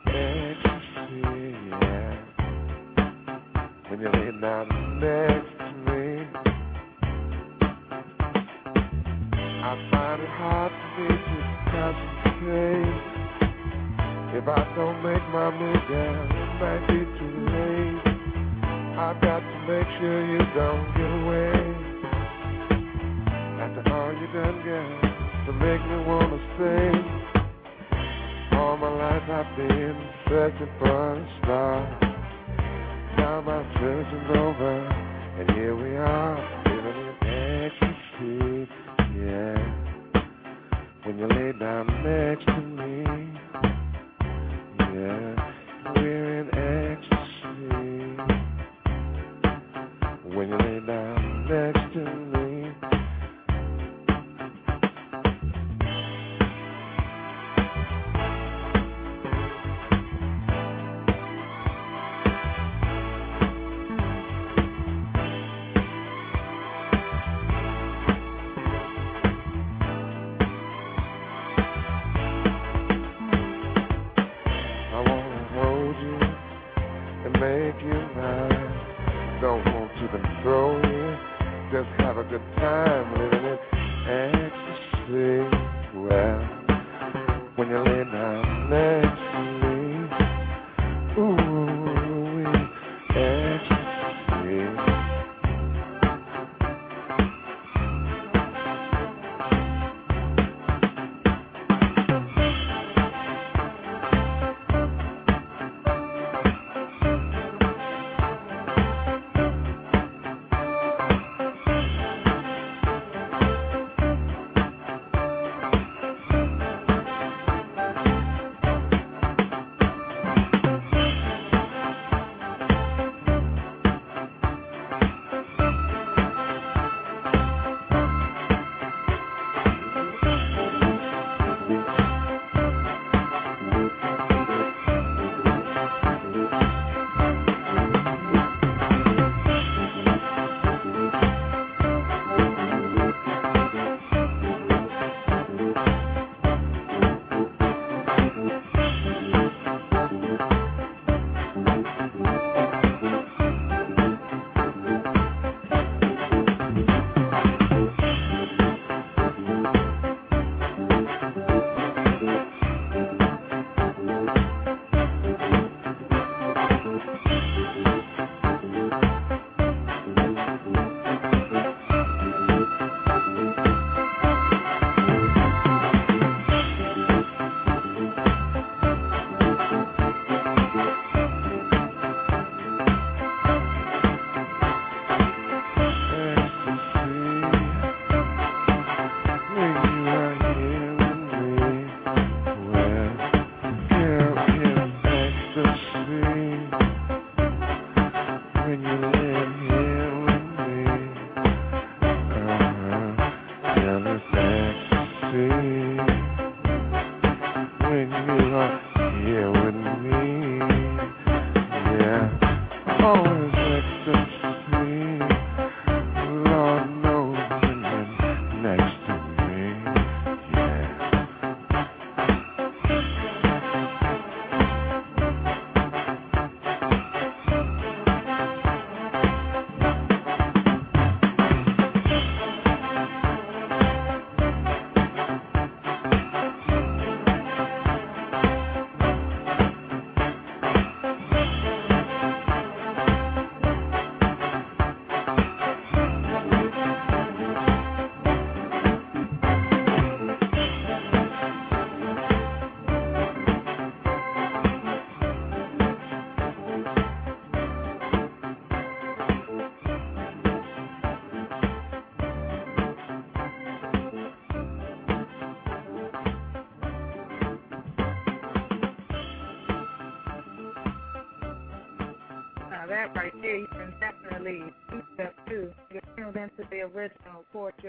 ecstasy, yeah. When you lay down next to me, I find it hard for me to concentrate. If I don't make my move down, it might be too late. I've got to make sure you don't get away. After all you've done, girl, to make me wanna stay. All my life I've been searching for a star. Now my searching's over, and here we are, living in ecstasy, yeah. When you lay down next to me,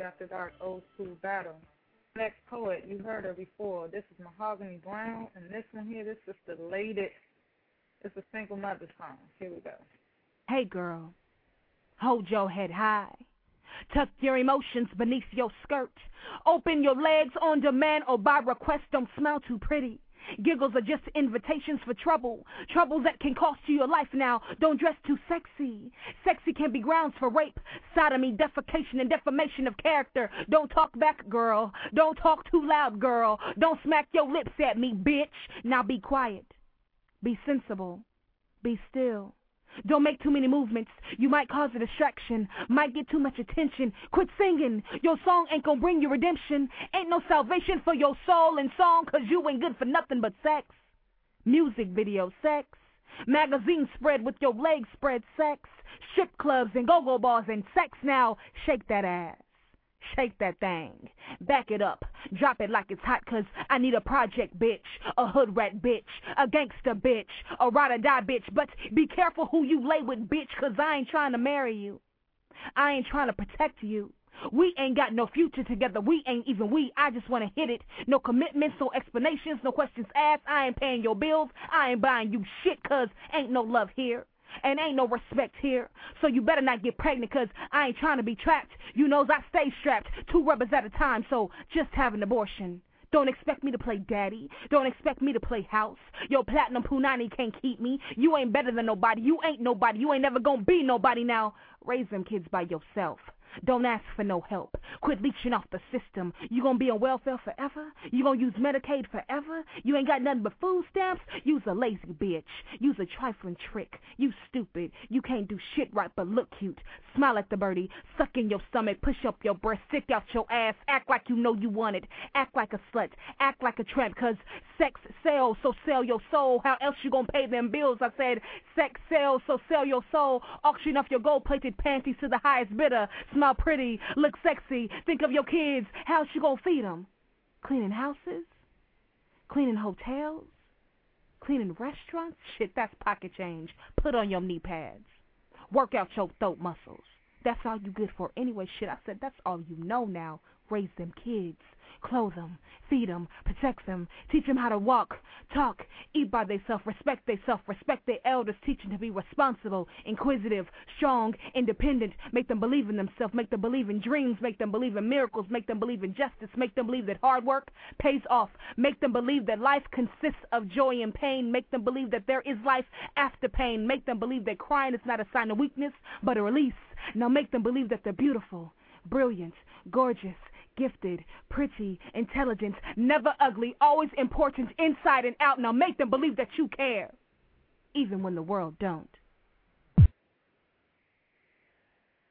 After Dark Old School Battle. Next poet, you heard her before. This is Mahogany Brown, and this one here, this is the latest. It's a single mother song. Here we go. Hey girl, hold your head high. Tuck your emotions beneath your skirt. Open your legs on demand or by request. Don't smell too pretty. Giggles are just invitations for trouble. Troubles that can cost you your life now. Don't dress too sexy. Sexy can be grounds for rape, sodomy, defecation, and defamation of character. Don't talk back, girl. Don't talk too loud, girl. Don't smack your lips at me, bitch. Now be quiet. Be sensible. Be still. Don't make too many movements. You might cause a distraction. Might get too much attention. Quit singing. Your song ain't gonna bring you redemption. Ain't no salvation for your soul and song, cause you ain't good for nothing but sex. Music video sex. Magazine spread with your legs spread sex. Strip clubs and go-go bars and sex now. Shake that ass. Shake that thing. Back it up. Drop it like it's hot, cause I need a project bitch, a hood rat bitch, a gangster bitch, a ride or die bitch. But be careful who you lay with, bitch, cause I ain't trying to marry you. I ain't trying to protect you. We ain't got no future together. We ain't even we. I just want to hit it. No commitments, no explanations, no questions asked. I ain't paying your bills. I ain't buying you shit, cause ain't no love here and ain't no respect here. So you better not get pregnant because I ain't trying to be trapped. You knows I stay strapped, two rubbers at a time, so just have an abortion. Don't expect me to play daddy. Don't expect me to play house. Yo, Platinum Punani can't keep me. You ain't better than nobody. You ain't nobody. You ain't never gonna be nobody now. Raise them kids by yourself. Don't ask for no help. Quit leeching off the system. You gonna be on welfare forever? You gonna use Medicaid forever? You ain't got nothing but food stamps? Use a lazy bitch. Use a trifling trick. You stupid. You can't do shit right but look cute. Smile at the birdie. Suck in your stomach. Push up your breast. Stick out your ass. Act like you know you want it. Act like a slut. Act like a tramp. Cause sex sells, so sell your soul. How else you gonna pay them bills? I said sex sells, so sell your soul. Auction off your gold-plated panties to the highest bidder. Smile pretty, look sexy. Think of your kids. How's she gonna feed them? Cleaning houses? Cleaning hotels? Cleaning restaurants? Shit, that's pocket change. Put on your knee pads. Work out your throat muscles. That's all you good for anyway. Shit, I said that's all you know now. Raise them kids. Clothe them, feed them, protect them, teach them how to walk, talk, eat by themselves, respect themselves, respect their elders, teach them to be responsible, inquisitive, strong, independent, make them believe in themselves, make them believe in dreams, make them believe in miracles, make them believe in justice, make them believe that hard work pays off, make them believe that life consists of joy and pain, make them believe that there is life after pain, make them believe that crying is not a sign of weakness, but a release. Now make them believe that they're beautiful, brilliant, gorgeous, gifted, pretty, intelligent, never ugly, always important inside and out. Now make them believe that you care, even when the world don't.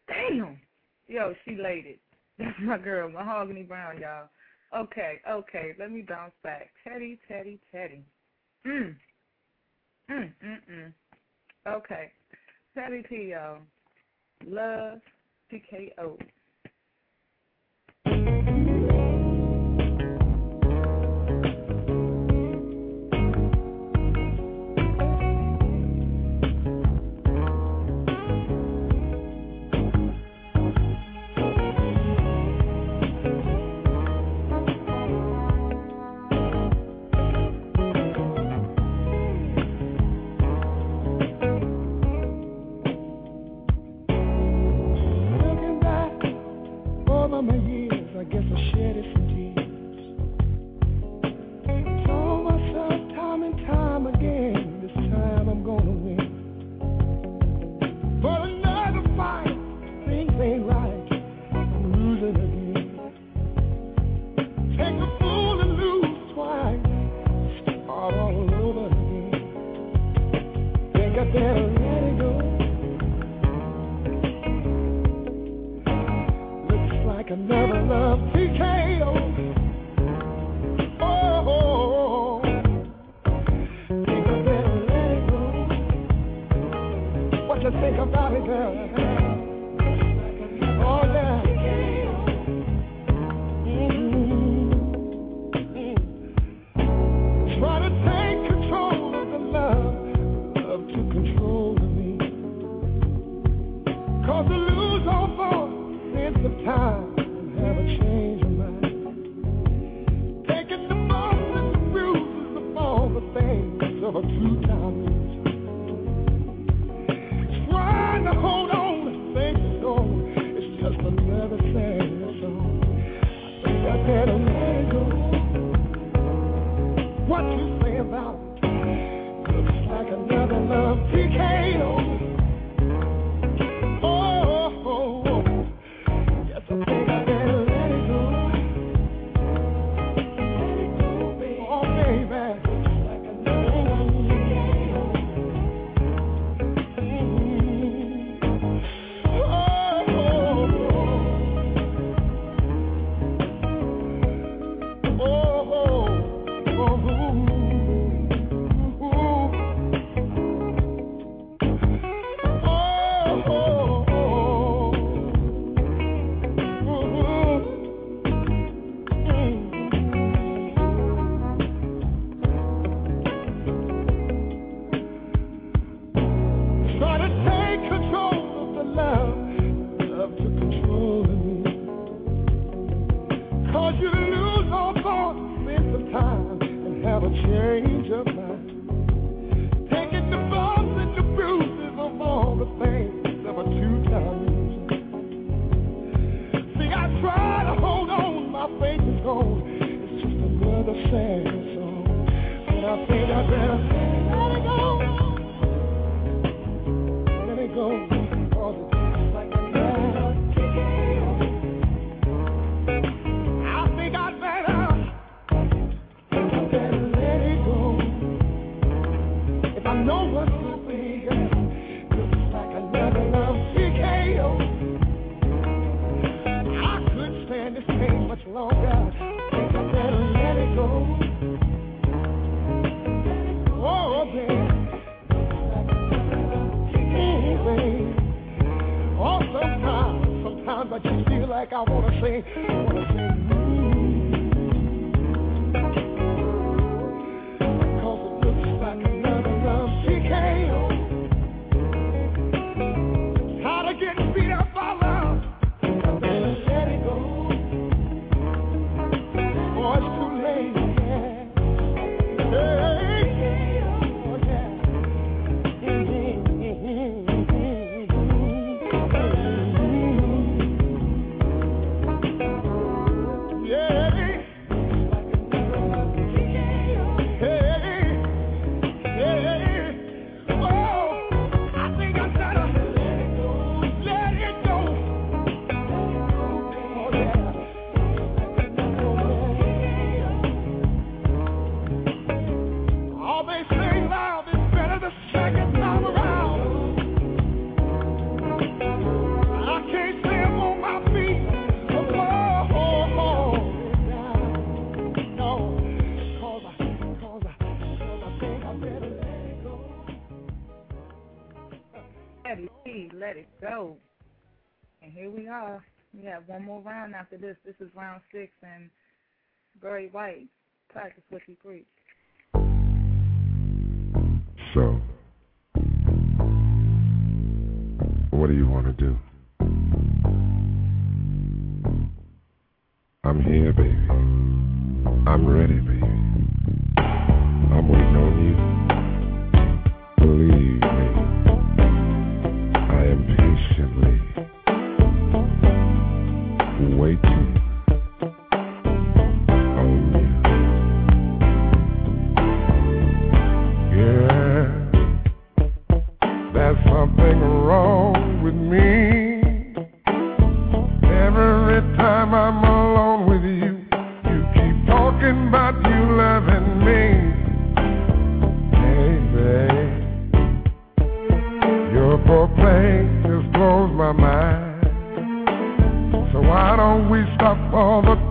Damn. Yo, she laid it. That's my girl, Mahogany Brown, y'all. Okay, okay, let me bounce back. Teddy, Teddy, Teddy. Mm. Mm, mm, mm. Okay. Teddy T, y'all. Love TKO. have one more round after this. This is round six, and Barry White, practice what you preach. So, what do you want to do? I'm here, baby. I'm ready, baby. I'm waiting. way too. Oh, yeah. There's something wrong. all the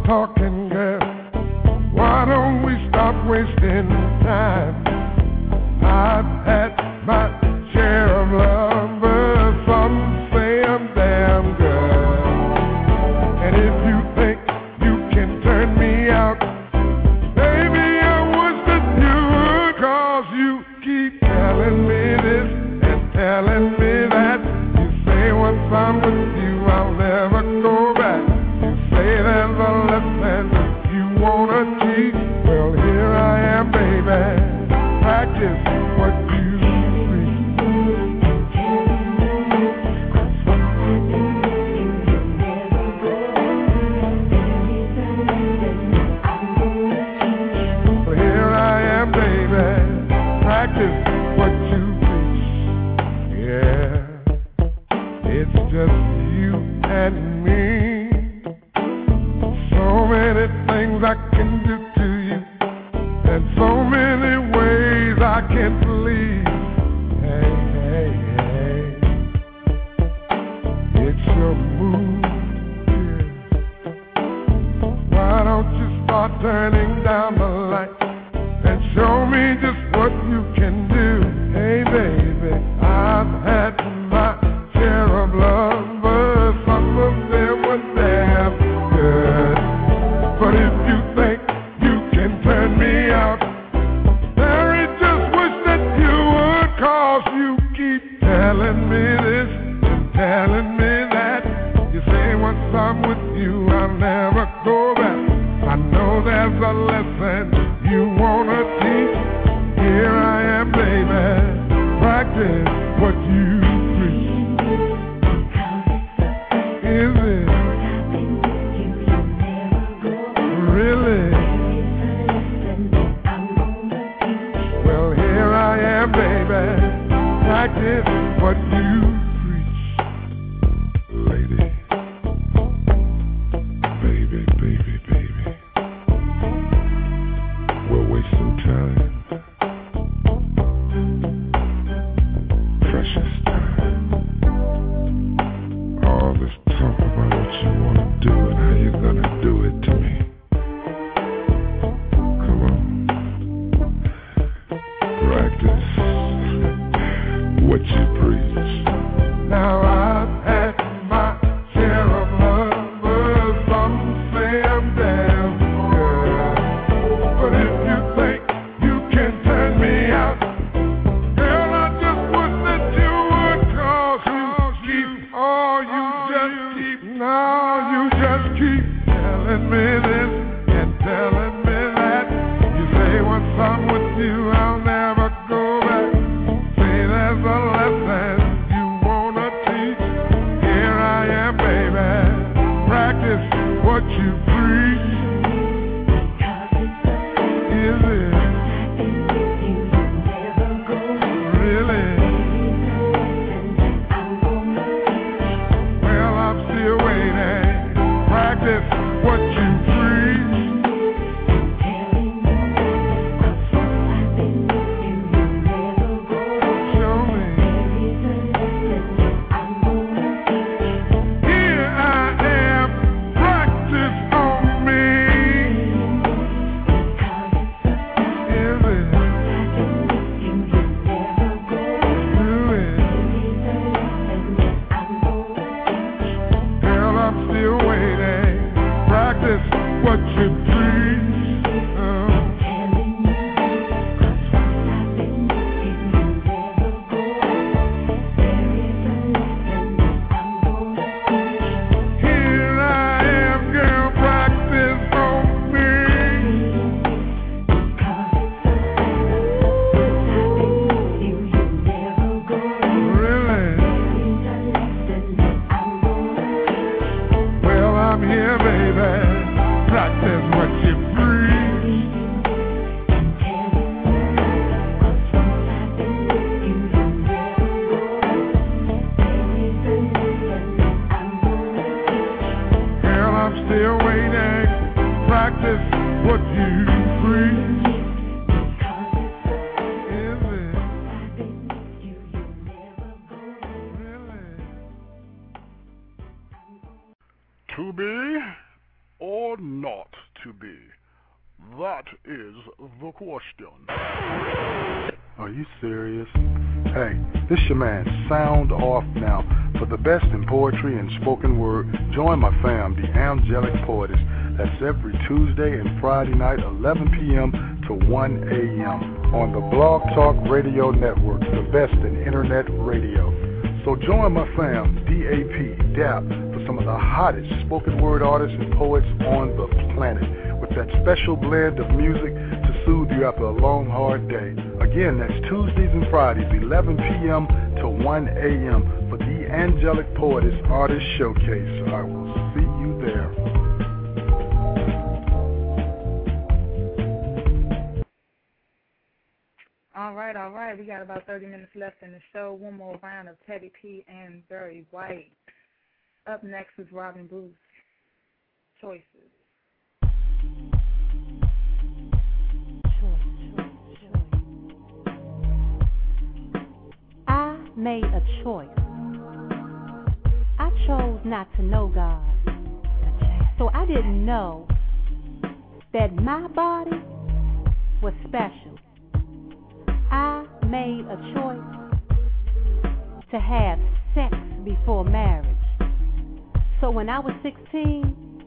Why don't you start turning down the is the question. Are you serious? Hey, this your man, Sound Off Now. For the best in poetry and spoken word, join my fam, the Angelic Poetess. That's every Tuesday and Friday night, 11 p.m. to 1 a.m. on the Blog Talk Radio Network, the best in internet radio. So join my fam, DAP, DAP, for some of the hottest spoken word artists and poets on the planet, with that special blend of music soothe you after a long, hard day. Again, that's Tuesdays and Fridays, 11 p.m. to 1 a.m. for the Angelic Poetess Artist Showcase. I will see you there. All right, all right. We got about 30 minutes left in the show. One more round of Teddy P and Barry White. Up next is Robin Bruce. Choices. Made a choice. I chose not to know God. So I didn't know that my body was special. I made a choice to have sex before marriage. So when I was 16,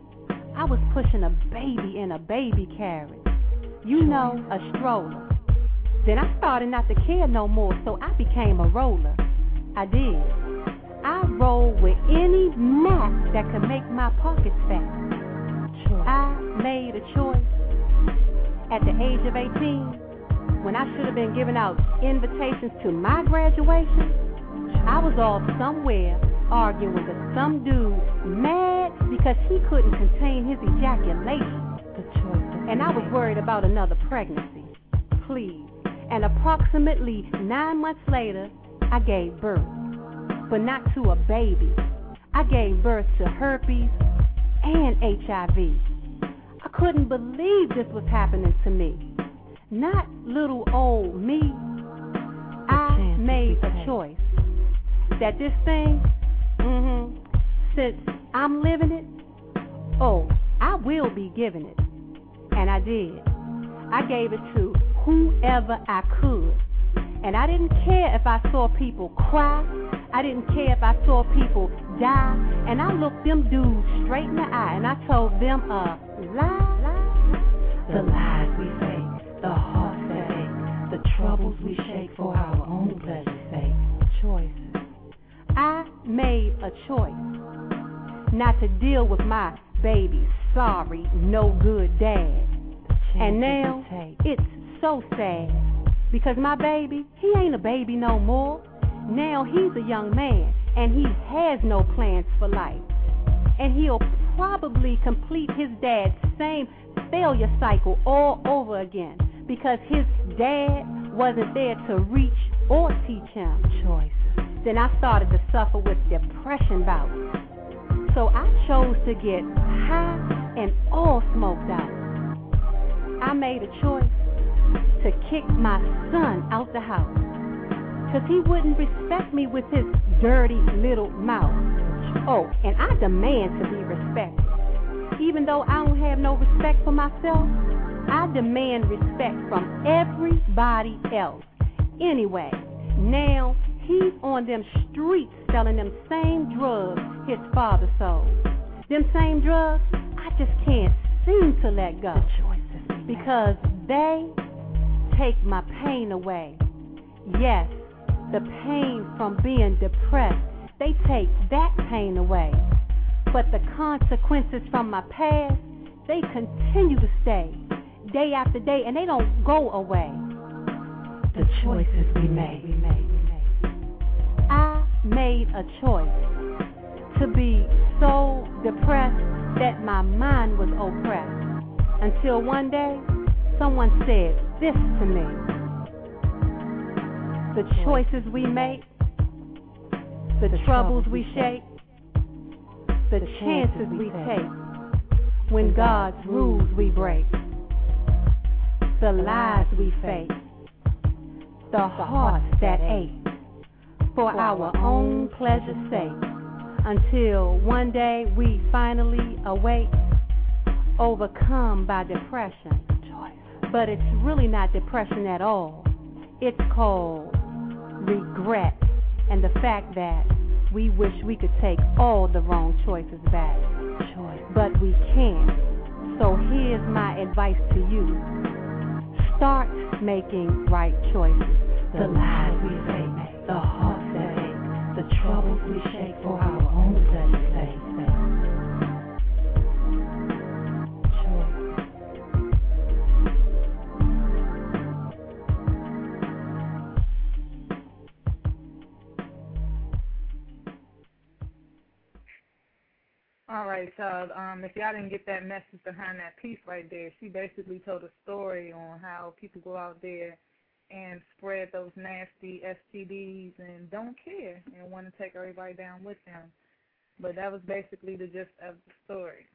I was pushing a baby in a baby carriage. You know, a stroller. Then I started not to care no more, so I became a roller. I did. I rolled with any mat that could make my pockets fat. I made a choice at the age of 18 when I should have been giving out invitations to my graduation. I was off somewhere arguing with some dude mad because he couldn't contain his ejaculation. And I was worried about another pregnancy. Please. And approximately nine months later, I gave birth. But not to a baby. I gave birth to herpes and HIV. I couldn't believe this was happening to me. Not little old me. I made a choice that this thing, mm-hmm, since I'm living it, oh, I will be giving it. And I did. I gave it to whoever I could. And I didn't care if I saw people cry. I didn't care if I saw people die. And I looked them dudes straight in the eye and I told them a lie. The lies we fake, the hearts that ache, the troubles we shake for our own pleasure's sake. Choices. I made a choice not to deal with my baby's sorry, no good dad. And now it's so sad because my baby, he ain't a baby no more. Now he's a young man and he has no plans for life. And he'll probably complete his dad's same failure cycle all over again because his dad wasn't there to reach or teach him choice. Then I started to suffer with depression bouts. So I chose to get high and all smoked out. I made a choice to kick my son out the house. Cause he wouldn't respect me with his dirty little mouth. Oh, and I demand to be respected. Even though I don't have no respect for myself, I demand respect from everybody else. Anyway, now he's on them streets selling them same drugs his father sold. Them same drugs, I just can't seem to let go. Because they take my pain away. Yes, the pain from being depressed, they take that pain away. But the consequences from my past, they continue to stay day after day and they don't go away. The choices we made. I made a choice to be so depressed that my mind was oppressed. Until one day, someone said this to me. The choices we make, the troubles we shake, the chances we take, when God's rules we break, the lies we face, the hearts that ache, for our own pleasure's sake, until one day we finally awake, overcome by depression. But it's really not depression at all. It's called regret and the fact that we wish we could take all the wrong choices back. But we can't. So here's my advice to you. Start making right choices. The lies we the hearts that ache, the troubles we shake for our own All right, so um, if y'all didn't get that message behind that piece right there, she basically told a story on how people go out there and spread those nasty STDs and don't care and want to take everybody down with them. But that was basically the gist of the story,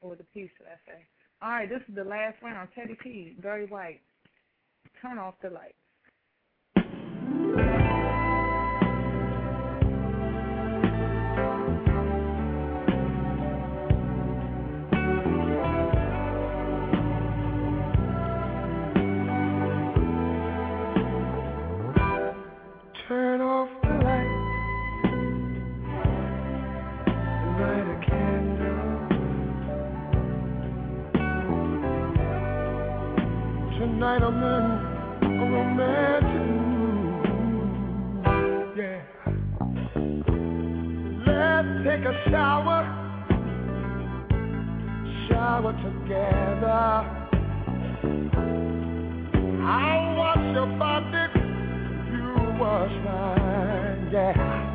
or the piece, should I say. All right, this is the last round. Teddy P, Barry White. Turn off the lights. take a shower, shower together. I'll wash your body, you wash mine, yeah.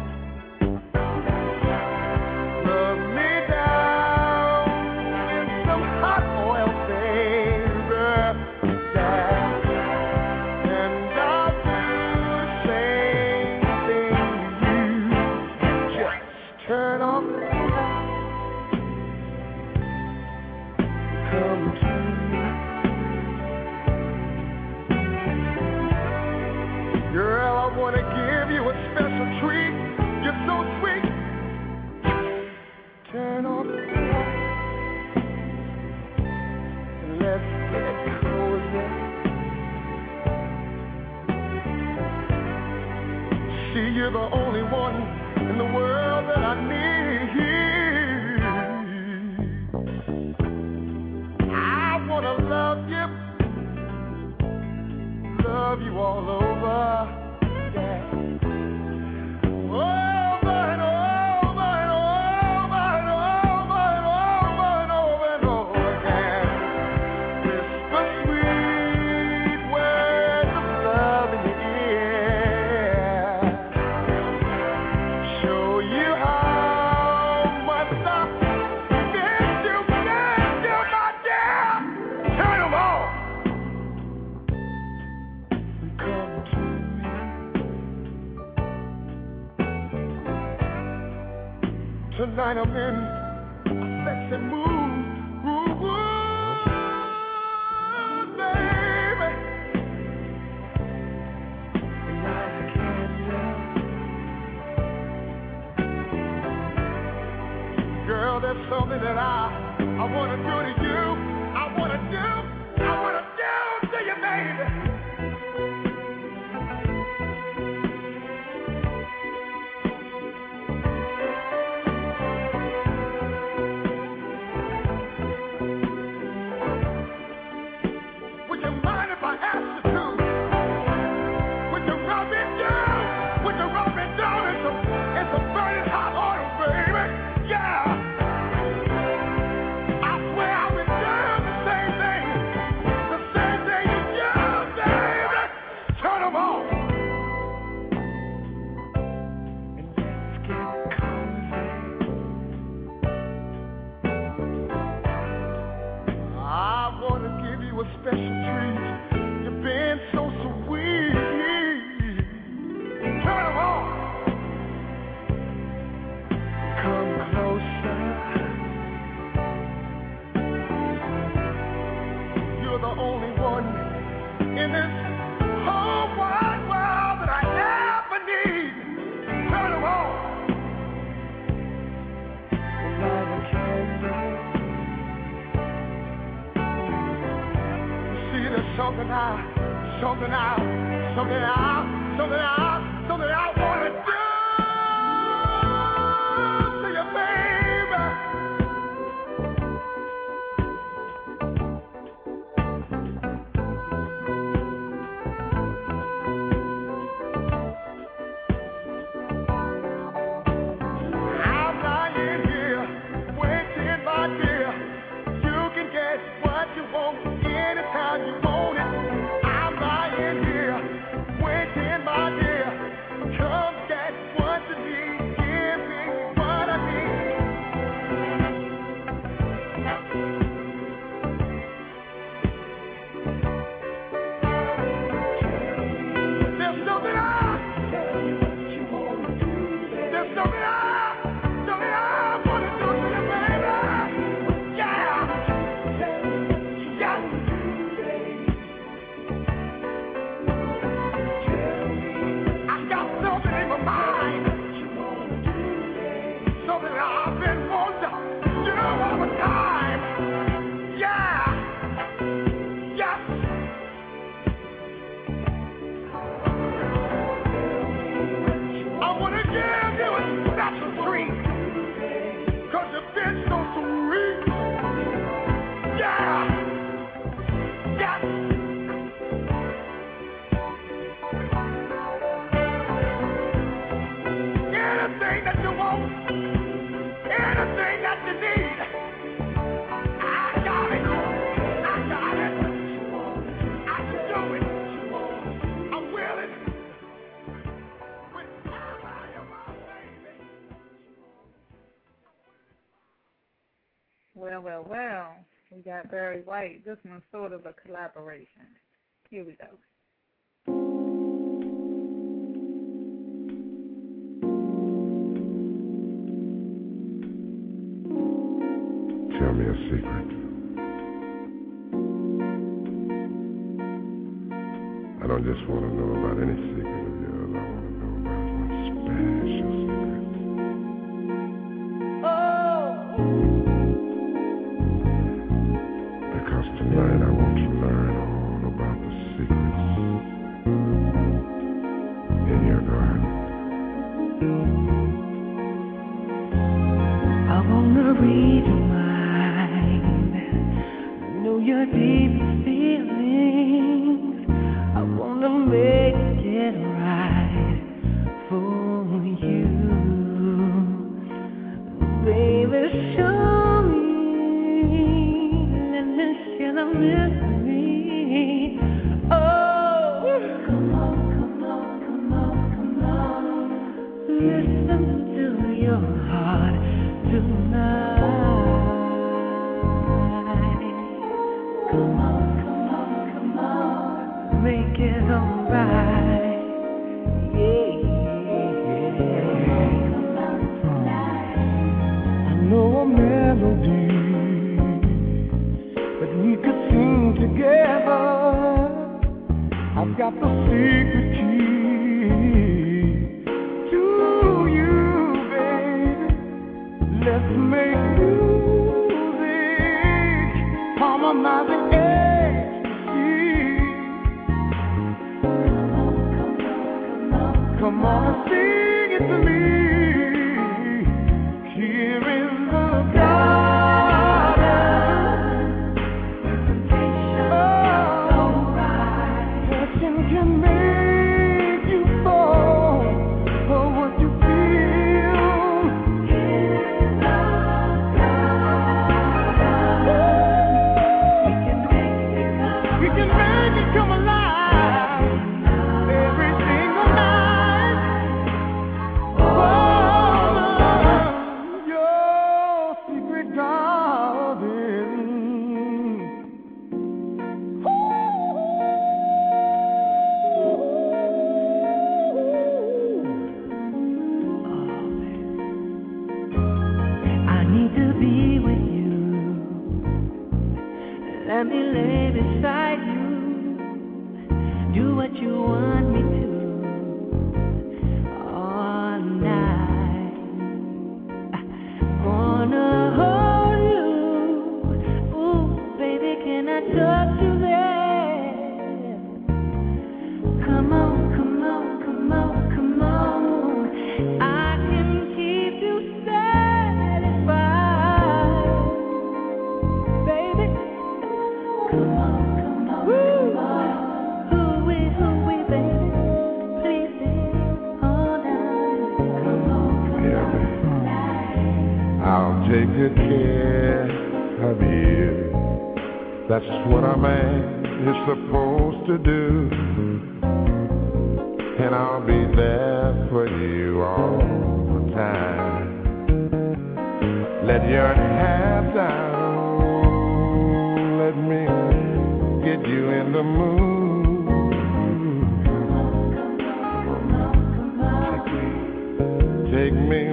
You're the only one in the world that I need. I wanna love you, love you all over. designer men, sexy. Ooh, ooh, baby. And I can't tell. Girl, That's something that I Something out, something out, something out. not Barry White. This one's sort of a collaboration. Here we go. Tell me a secret. I don't just want to know about any secret of yours. supposed to do. And I'll be there for you all the time. Let your hair down. Let me get you in the mood. Take me. Take me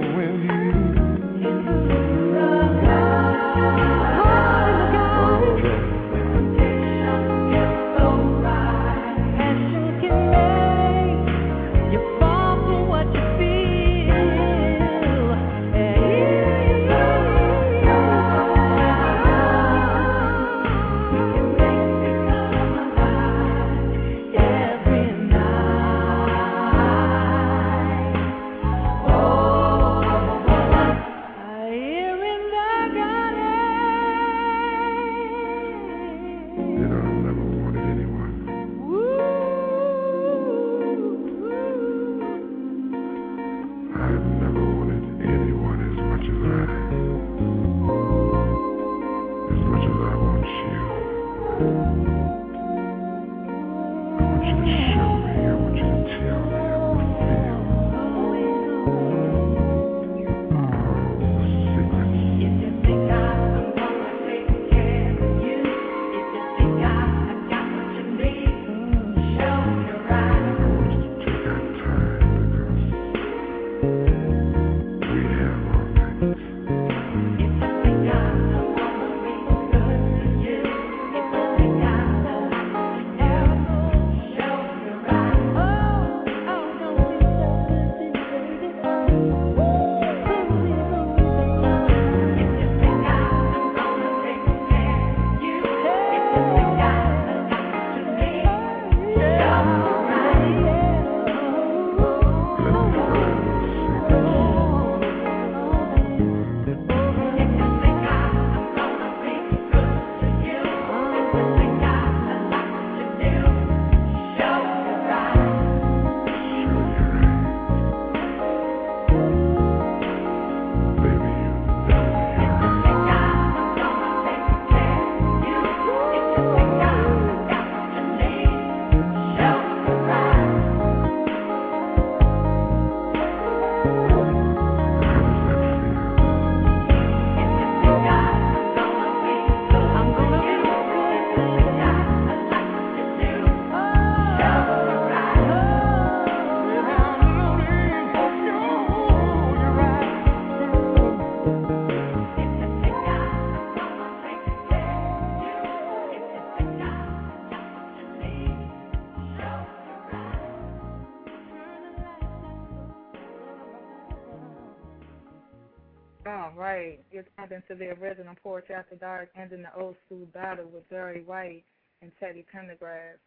You're tuned into the original Poetry After Dark, ending the old school battle with Barry White and Teddy Pendergrass.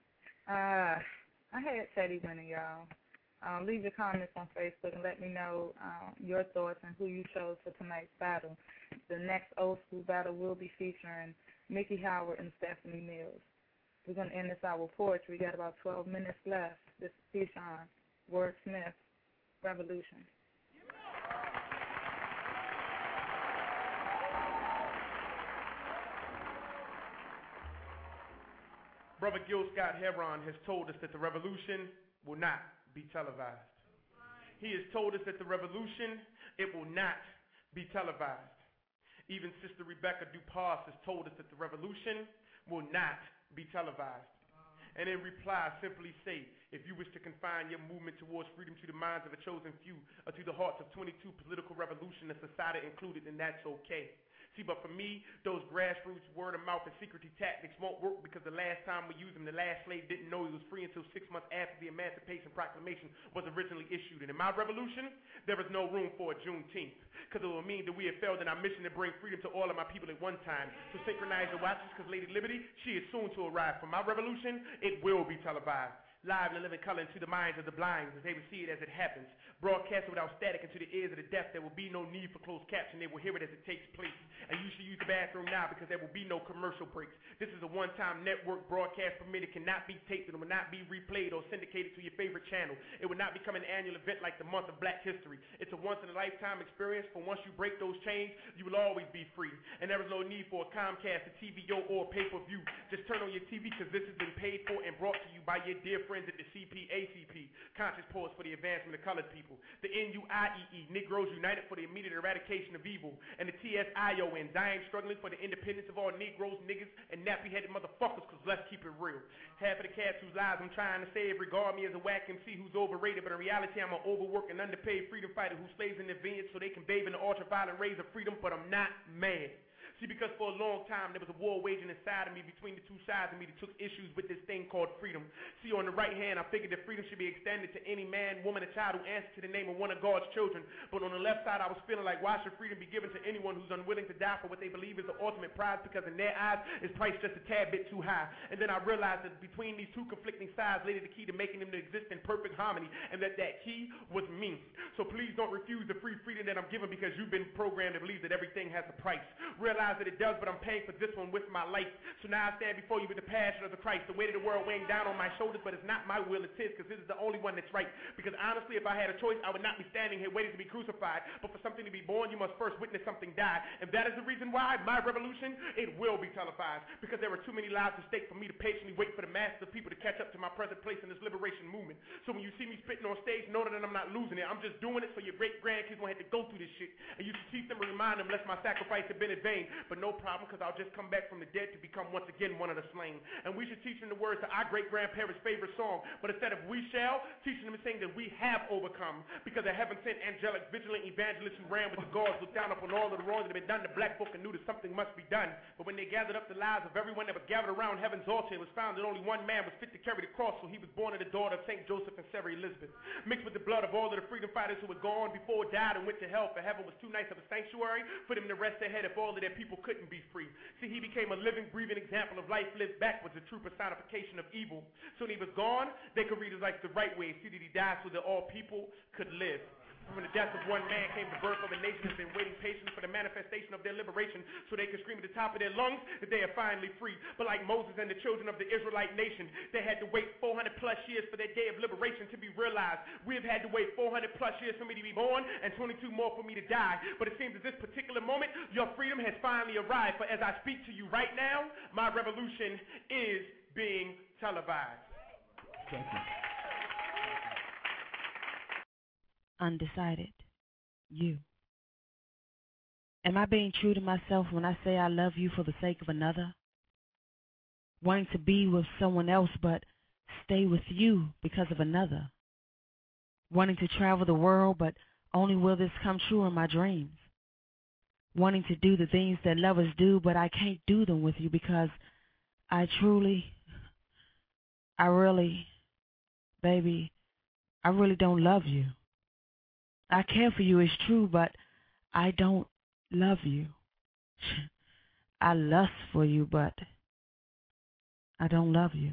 Uh, I had Teddy winning, y'all. Um, leave your comments on Facebook and let me know uh, your thoughts and who you chose for tonight's battle. The next old school battle will be featuring Miki Howard and Stephanie Mills. We're going to end this hour poetry. We got about 12 minutes left. This is Keyshawn Wordsmith, Revolution. Brother Gil Scott Heron has told us that the revolution will not be televised. He has told us that the revolution, it will not be televised. Even Sister Rebecca Dupas has told us that the revolution will not be televised. And in reply, simply say, if you wish to confine your movement towards freedom to the minds of a chosen few or to the hearts of 22 political revolutionists, society included, then that's okay. See, but for me, those grassroots word of mouth and secrecy tactics won't work because the last time we used them, the last slave didn't know he was free until six months after the Emancipation Proclamation was originally issued. And in my revolution, there is no room for a Juneteenth because it will mean that we have failed in our mission to bring freedom to all of my people at one time. So synchronize your watches because Lady Liberty, she is soon to arrive. For my revolution, it will be televised live and living color into the minds of the blind as they will see it as it happens. Broadcasted without static into the ears of the deaf, there will be no need for closed caption. They will hear it as it takes place. And you should use the bathroom now because there will be no commercial breaks. This is a one-time network broadcast permitted, cannot be taped, and will not be replayed or syndicated to your favorite channel. It will not become an annual event like the month of black history. It's a once-in-a-lifetime experience, for once you break those chains, you will always be free. And there is no need for a Comcast, a TiVo, or a pay-per-view. Just turn on your TV because this has been paid for and brought to you by your dear friends at the CPACP, Conscious Poets for the Advancement of Colored People, the NUIEE, Negroes United for the Immediate Eradication of Evil, and the TSION, Dying Struggling for the Independence of All Negroes, Niggas, and Nappy-Headed Motherfuckers, because let's keep it real. Half of the cats whose lives I'm trying to save regard me as a whack MC who's overrated, but in reality I'm an overworked and underpaid freedom fighter who slaves in the vineyards so they can bathe in the ultraviolet rays of freedom, but I'm not mad. See, because for a long time there was a war waging inside of me between the two sides of me that took issues with this thing called freedom. See, on the right hand, I figured that freedom should be extended to any man, woman, or child who answers to the name of one of God's children. But on the left side, I was feeling like, why should freedom be given to anyone who's unwilling to die for what they believe is the ultimate prize? Because in their eyes, it's priced just a tad bit too high. And then I realized that between these two conflicting sides lay the key to making them to exist in perfect harmony, and that that key was me. So please don't refuse the free freedom that I'm given because you've been programmed to believe that everything has a price. Realize that it does, but I'm paying for this one with my life. So now I stand before you with the passion of the Christ, the weight of the world weighing down on my shoulders, but it's not my will, it's His, because this is the only one that's right. Because honestly, if I had a choice, I would not be standing here waiting to be crucified. But for something to be born, you must first witness something die. And that is the reason why my revolution, it will be televised. Because there are too many lives at stake for me to patiently wait for the masses of people to catch up to my present place in this liberation movement. So when you see me spitting on stage, know that I'm not losing it. I'm just doing it so your great grandkids won't have to go through this shit. And you should teach them and remind them lest my sacrifice have been in vain. But no problem, because I'll just come back from the dead to become once again one of the slain. And we should teach them the words to our great grandparents' favorite song. But instead of we shall, teaching them and saying that we have overcome. Because the heaven sent angelic, vigilant evangelists who ran with the guards looked down upon all of the wrongs that had been done. The black book and knew that something must be done. But when they gathered up the lives of everyone that was gathered around heaven's altar, it was found that only one man was fit to carry the cross. So he was born of the daughter of St. Joseph and Sarah Elizabeth. Mixed with the blood of all of the freedom fighters who had gone before, died, and went to hell. For heaven was too nice of a sanctuary for them to rest their head if all of their people couldn't be free. See, he became a living, breathing example of life lived backwards, a true personification of evil. So when he was gone, they could read his life the right way see that he died so that all people could live. From the death of one man came the birth of a nation that's been waiting patiently for the manifestation of their liberation so they can scream at the top of their lungs that they are finally free. But like Moses and the children of the Israelite nation, they had to wait 400 plus years for their day of liberation to be realized. We have had to wait 400 plus years for me to be born and 22 more for me to die. But it seems at this particular moment, your freedom has finally arrived. For as I speak to you right now, my revolution is being televised. Thank you. Undecided. You. Am I being true to myself when I say I love you for the sake of another? Wanting to be with someone else but stay with you because of another? Wanting to travel the world but only will this come true in my dreams? Wanting to do the things that lovers do but I can't do them with you because I truly, I really, baby, I really don't love you. I care for you, it's true, but I don't love you. I lust for you, but I don't love you.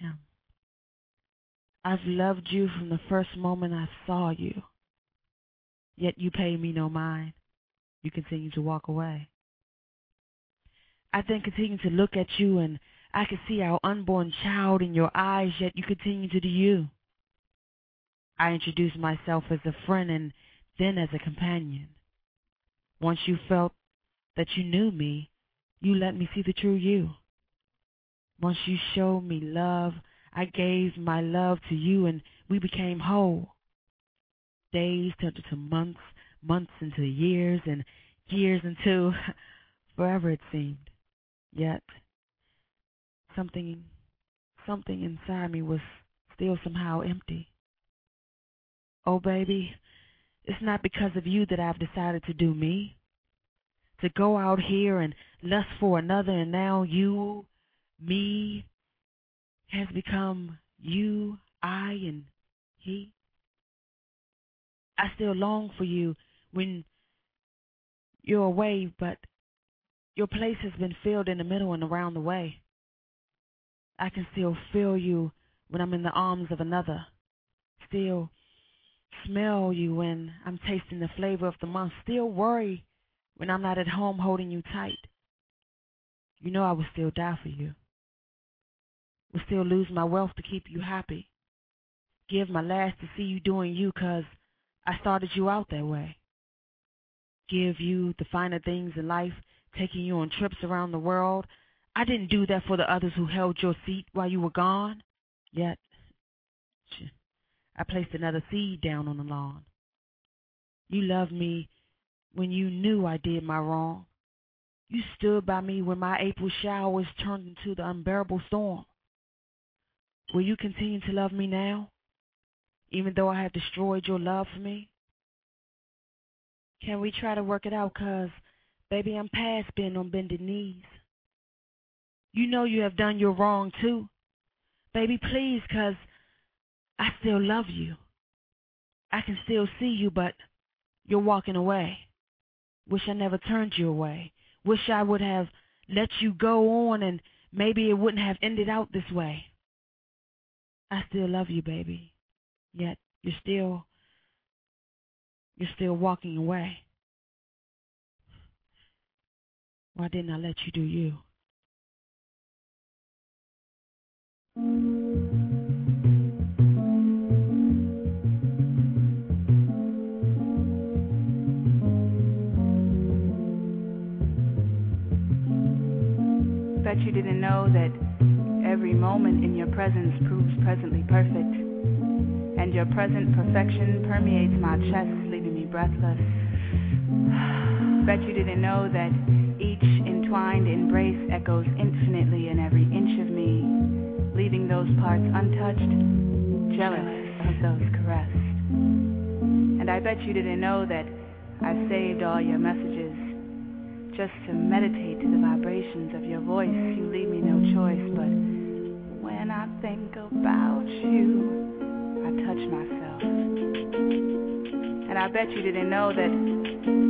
Yeah. I've loved you from the first moment I saw you. Yet you pay me no mind. You continue to walk away. I then continue to look at you and I can see our unborn child in your eyes, yet you continue to do you. I introduced myself as a friend and then as a companion. Once you felt that you knew me, you let me see the true you. Once you showed me love, I gave my love to you and we became whole. Days turned into months, months into years, and years into forever it seemed. Yet something something inside me was still somehow empty. Oh baby, it's not because of you that I've decided to do me. To go out here and lust for another and now you, me, has become you, I, and he. I still long for you when you're away, but your place has been filled in the middle and around the way. I can still feel you when I'm in the arms of another. Still smell you when I'm tasting the flavor of the month. Still worry when I'm not at home holding you tight. You know I will still die for you. Will still lose my wealth to keep you happy. Give my last to see you doing you 'cause I started you out that way. Give you the finer things in life, taking you on trips around the world. I didn't do that for the others who held your seat while you were gone. Yet, I placed another seed down on the lawn. You loved me when you knew I did my wrong. You stood by me when my April showers turned into the unbearable storm. Will you continue to love me now? even though I have destroyed your love for me? Can we try to work it out? Cause, baby, I'm past being on bended knees. You know you have done your wrong too. Baby, please, cause I still love you. I can still see you, but you're walking away. Wish I never turned you away. Wish I would have let you go on and maybe it wouldn't have ended out this way. I still love you, baby yet you're still you're still walking away. Why didn't I let you do you? Bet you didn't know that every moment in your presence proves presently perfect and your present perfection permeates my chest, leaving me breathless. Bet you didn't know that each entwined embrace echoes infinitely in every inch of me, leaving those parts untouched, jealous of those caressed. And I bet you didn't know that I saved all your messages just to meditate to the vibrations of your voice. You leave me no choice, but when I think about you I touch myself. And I bet you didn't know that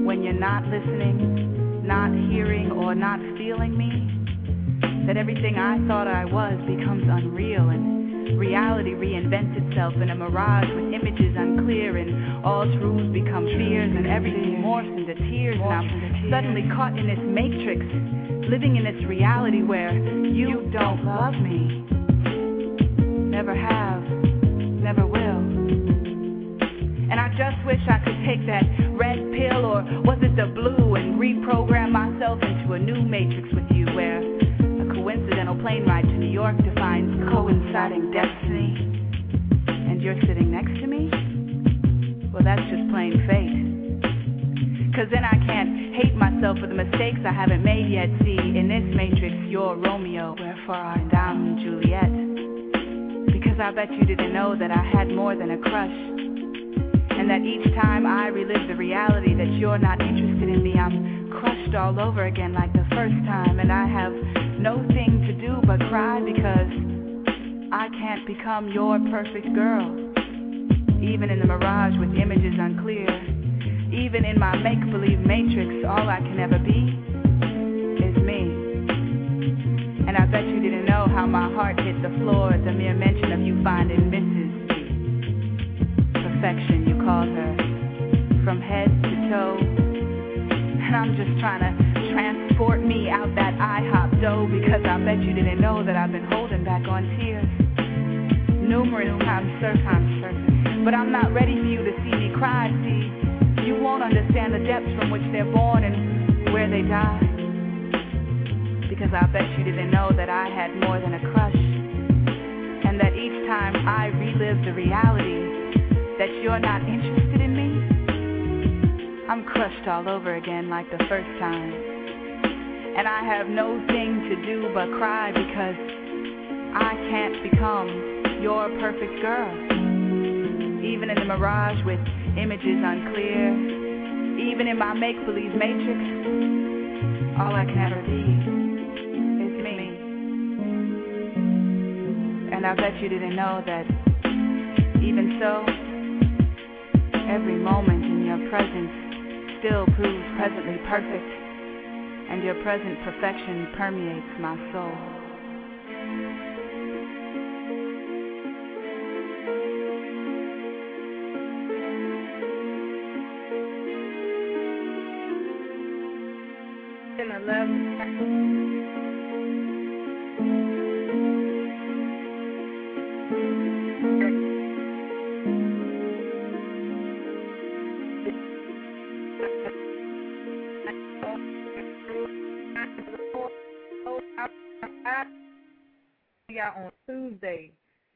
when you're not listening, not hearing, or not feeling me, that everything I thought I was becomes unreal and reality reinvents itself in a mirage with images unclear and all truths become fears and everything morphs into tears and I'm suddenly caught in this matrix, living in this reality where you don't love me, never have, never will. And I just wish I could take that red pill or was it the blue and reprogram myself into a new matrix with you where a coincidental plane ride to New York coinciding destiny. And you're sitting next to me? Well, that's just plain fate. Cause then I can't hate myself for the mistakes I haven't made yet. See, in this matrix, you're Romeo, wherefore I'm Juliet. Because I bet you didn't know that I had more than a crush and that each time I relive the reality that you're not interested in me, I'm crushed all over again like the first time. And I have no thing to do but cry because I can't become your perfect girl. Even in the mirage with images unclear, Even in my make believe matrix, all I can ever be is me. And I bet you didn't know how my heart hit the floor at the mere mention of you finding Mrs. Perfection, you called her. From head to toe. And I'm just trying to transport me out that IHOP dough because I bet you didn't know that I've been holding back on tears. Numerous times surface, surface. But I'm not ready for you to see me cry, see. You won't understand the depths from which they're born and where they die. Because I bet you didn't know that I had more than a crush. And that each time I relive the reality that you're not interested in me, I'm crushed all over again like the first time. And I have no thing to do but cry because I can't become your perfect girl. Even in the mirage with images unclear, even in my make believe matrix, all I can ever be is me. And I bet you didn't know that even so, every moment in your presence still proves presently perfect, and your present perfection permeates my soul.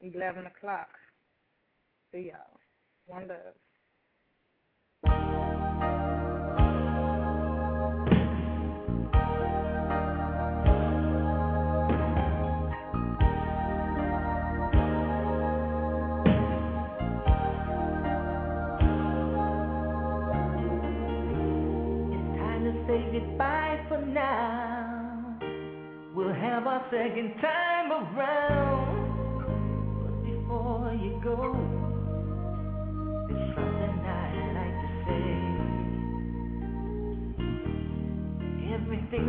11 o'clock. See y'all. One love. Say goodbye for now. We'll have our second time around.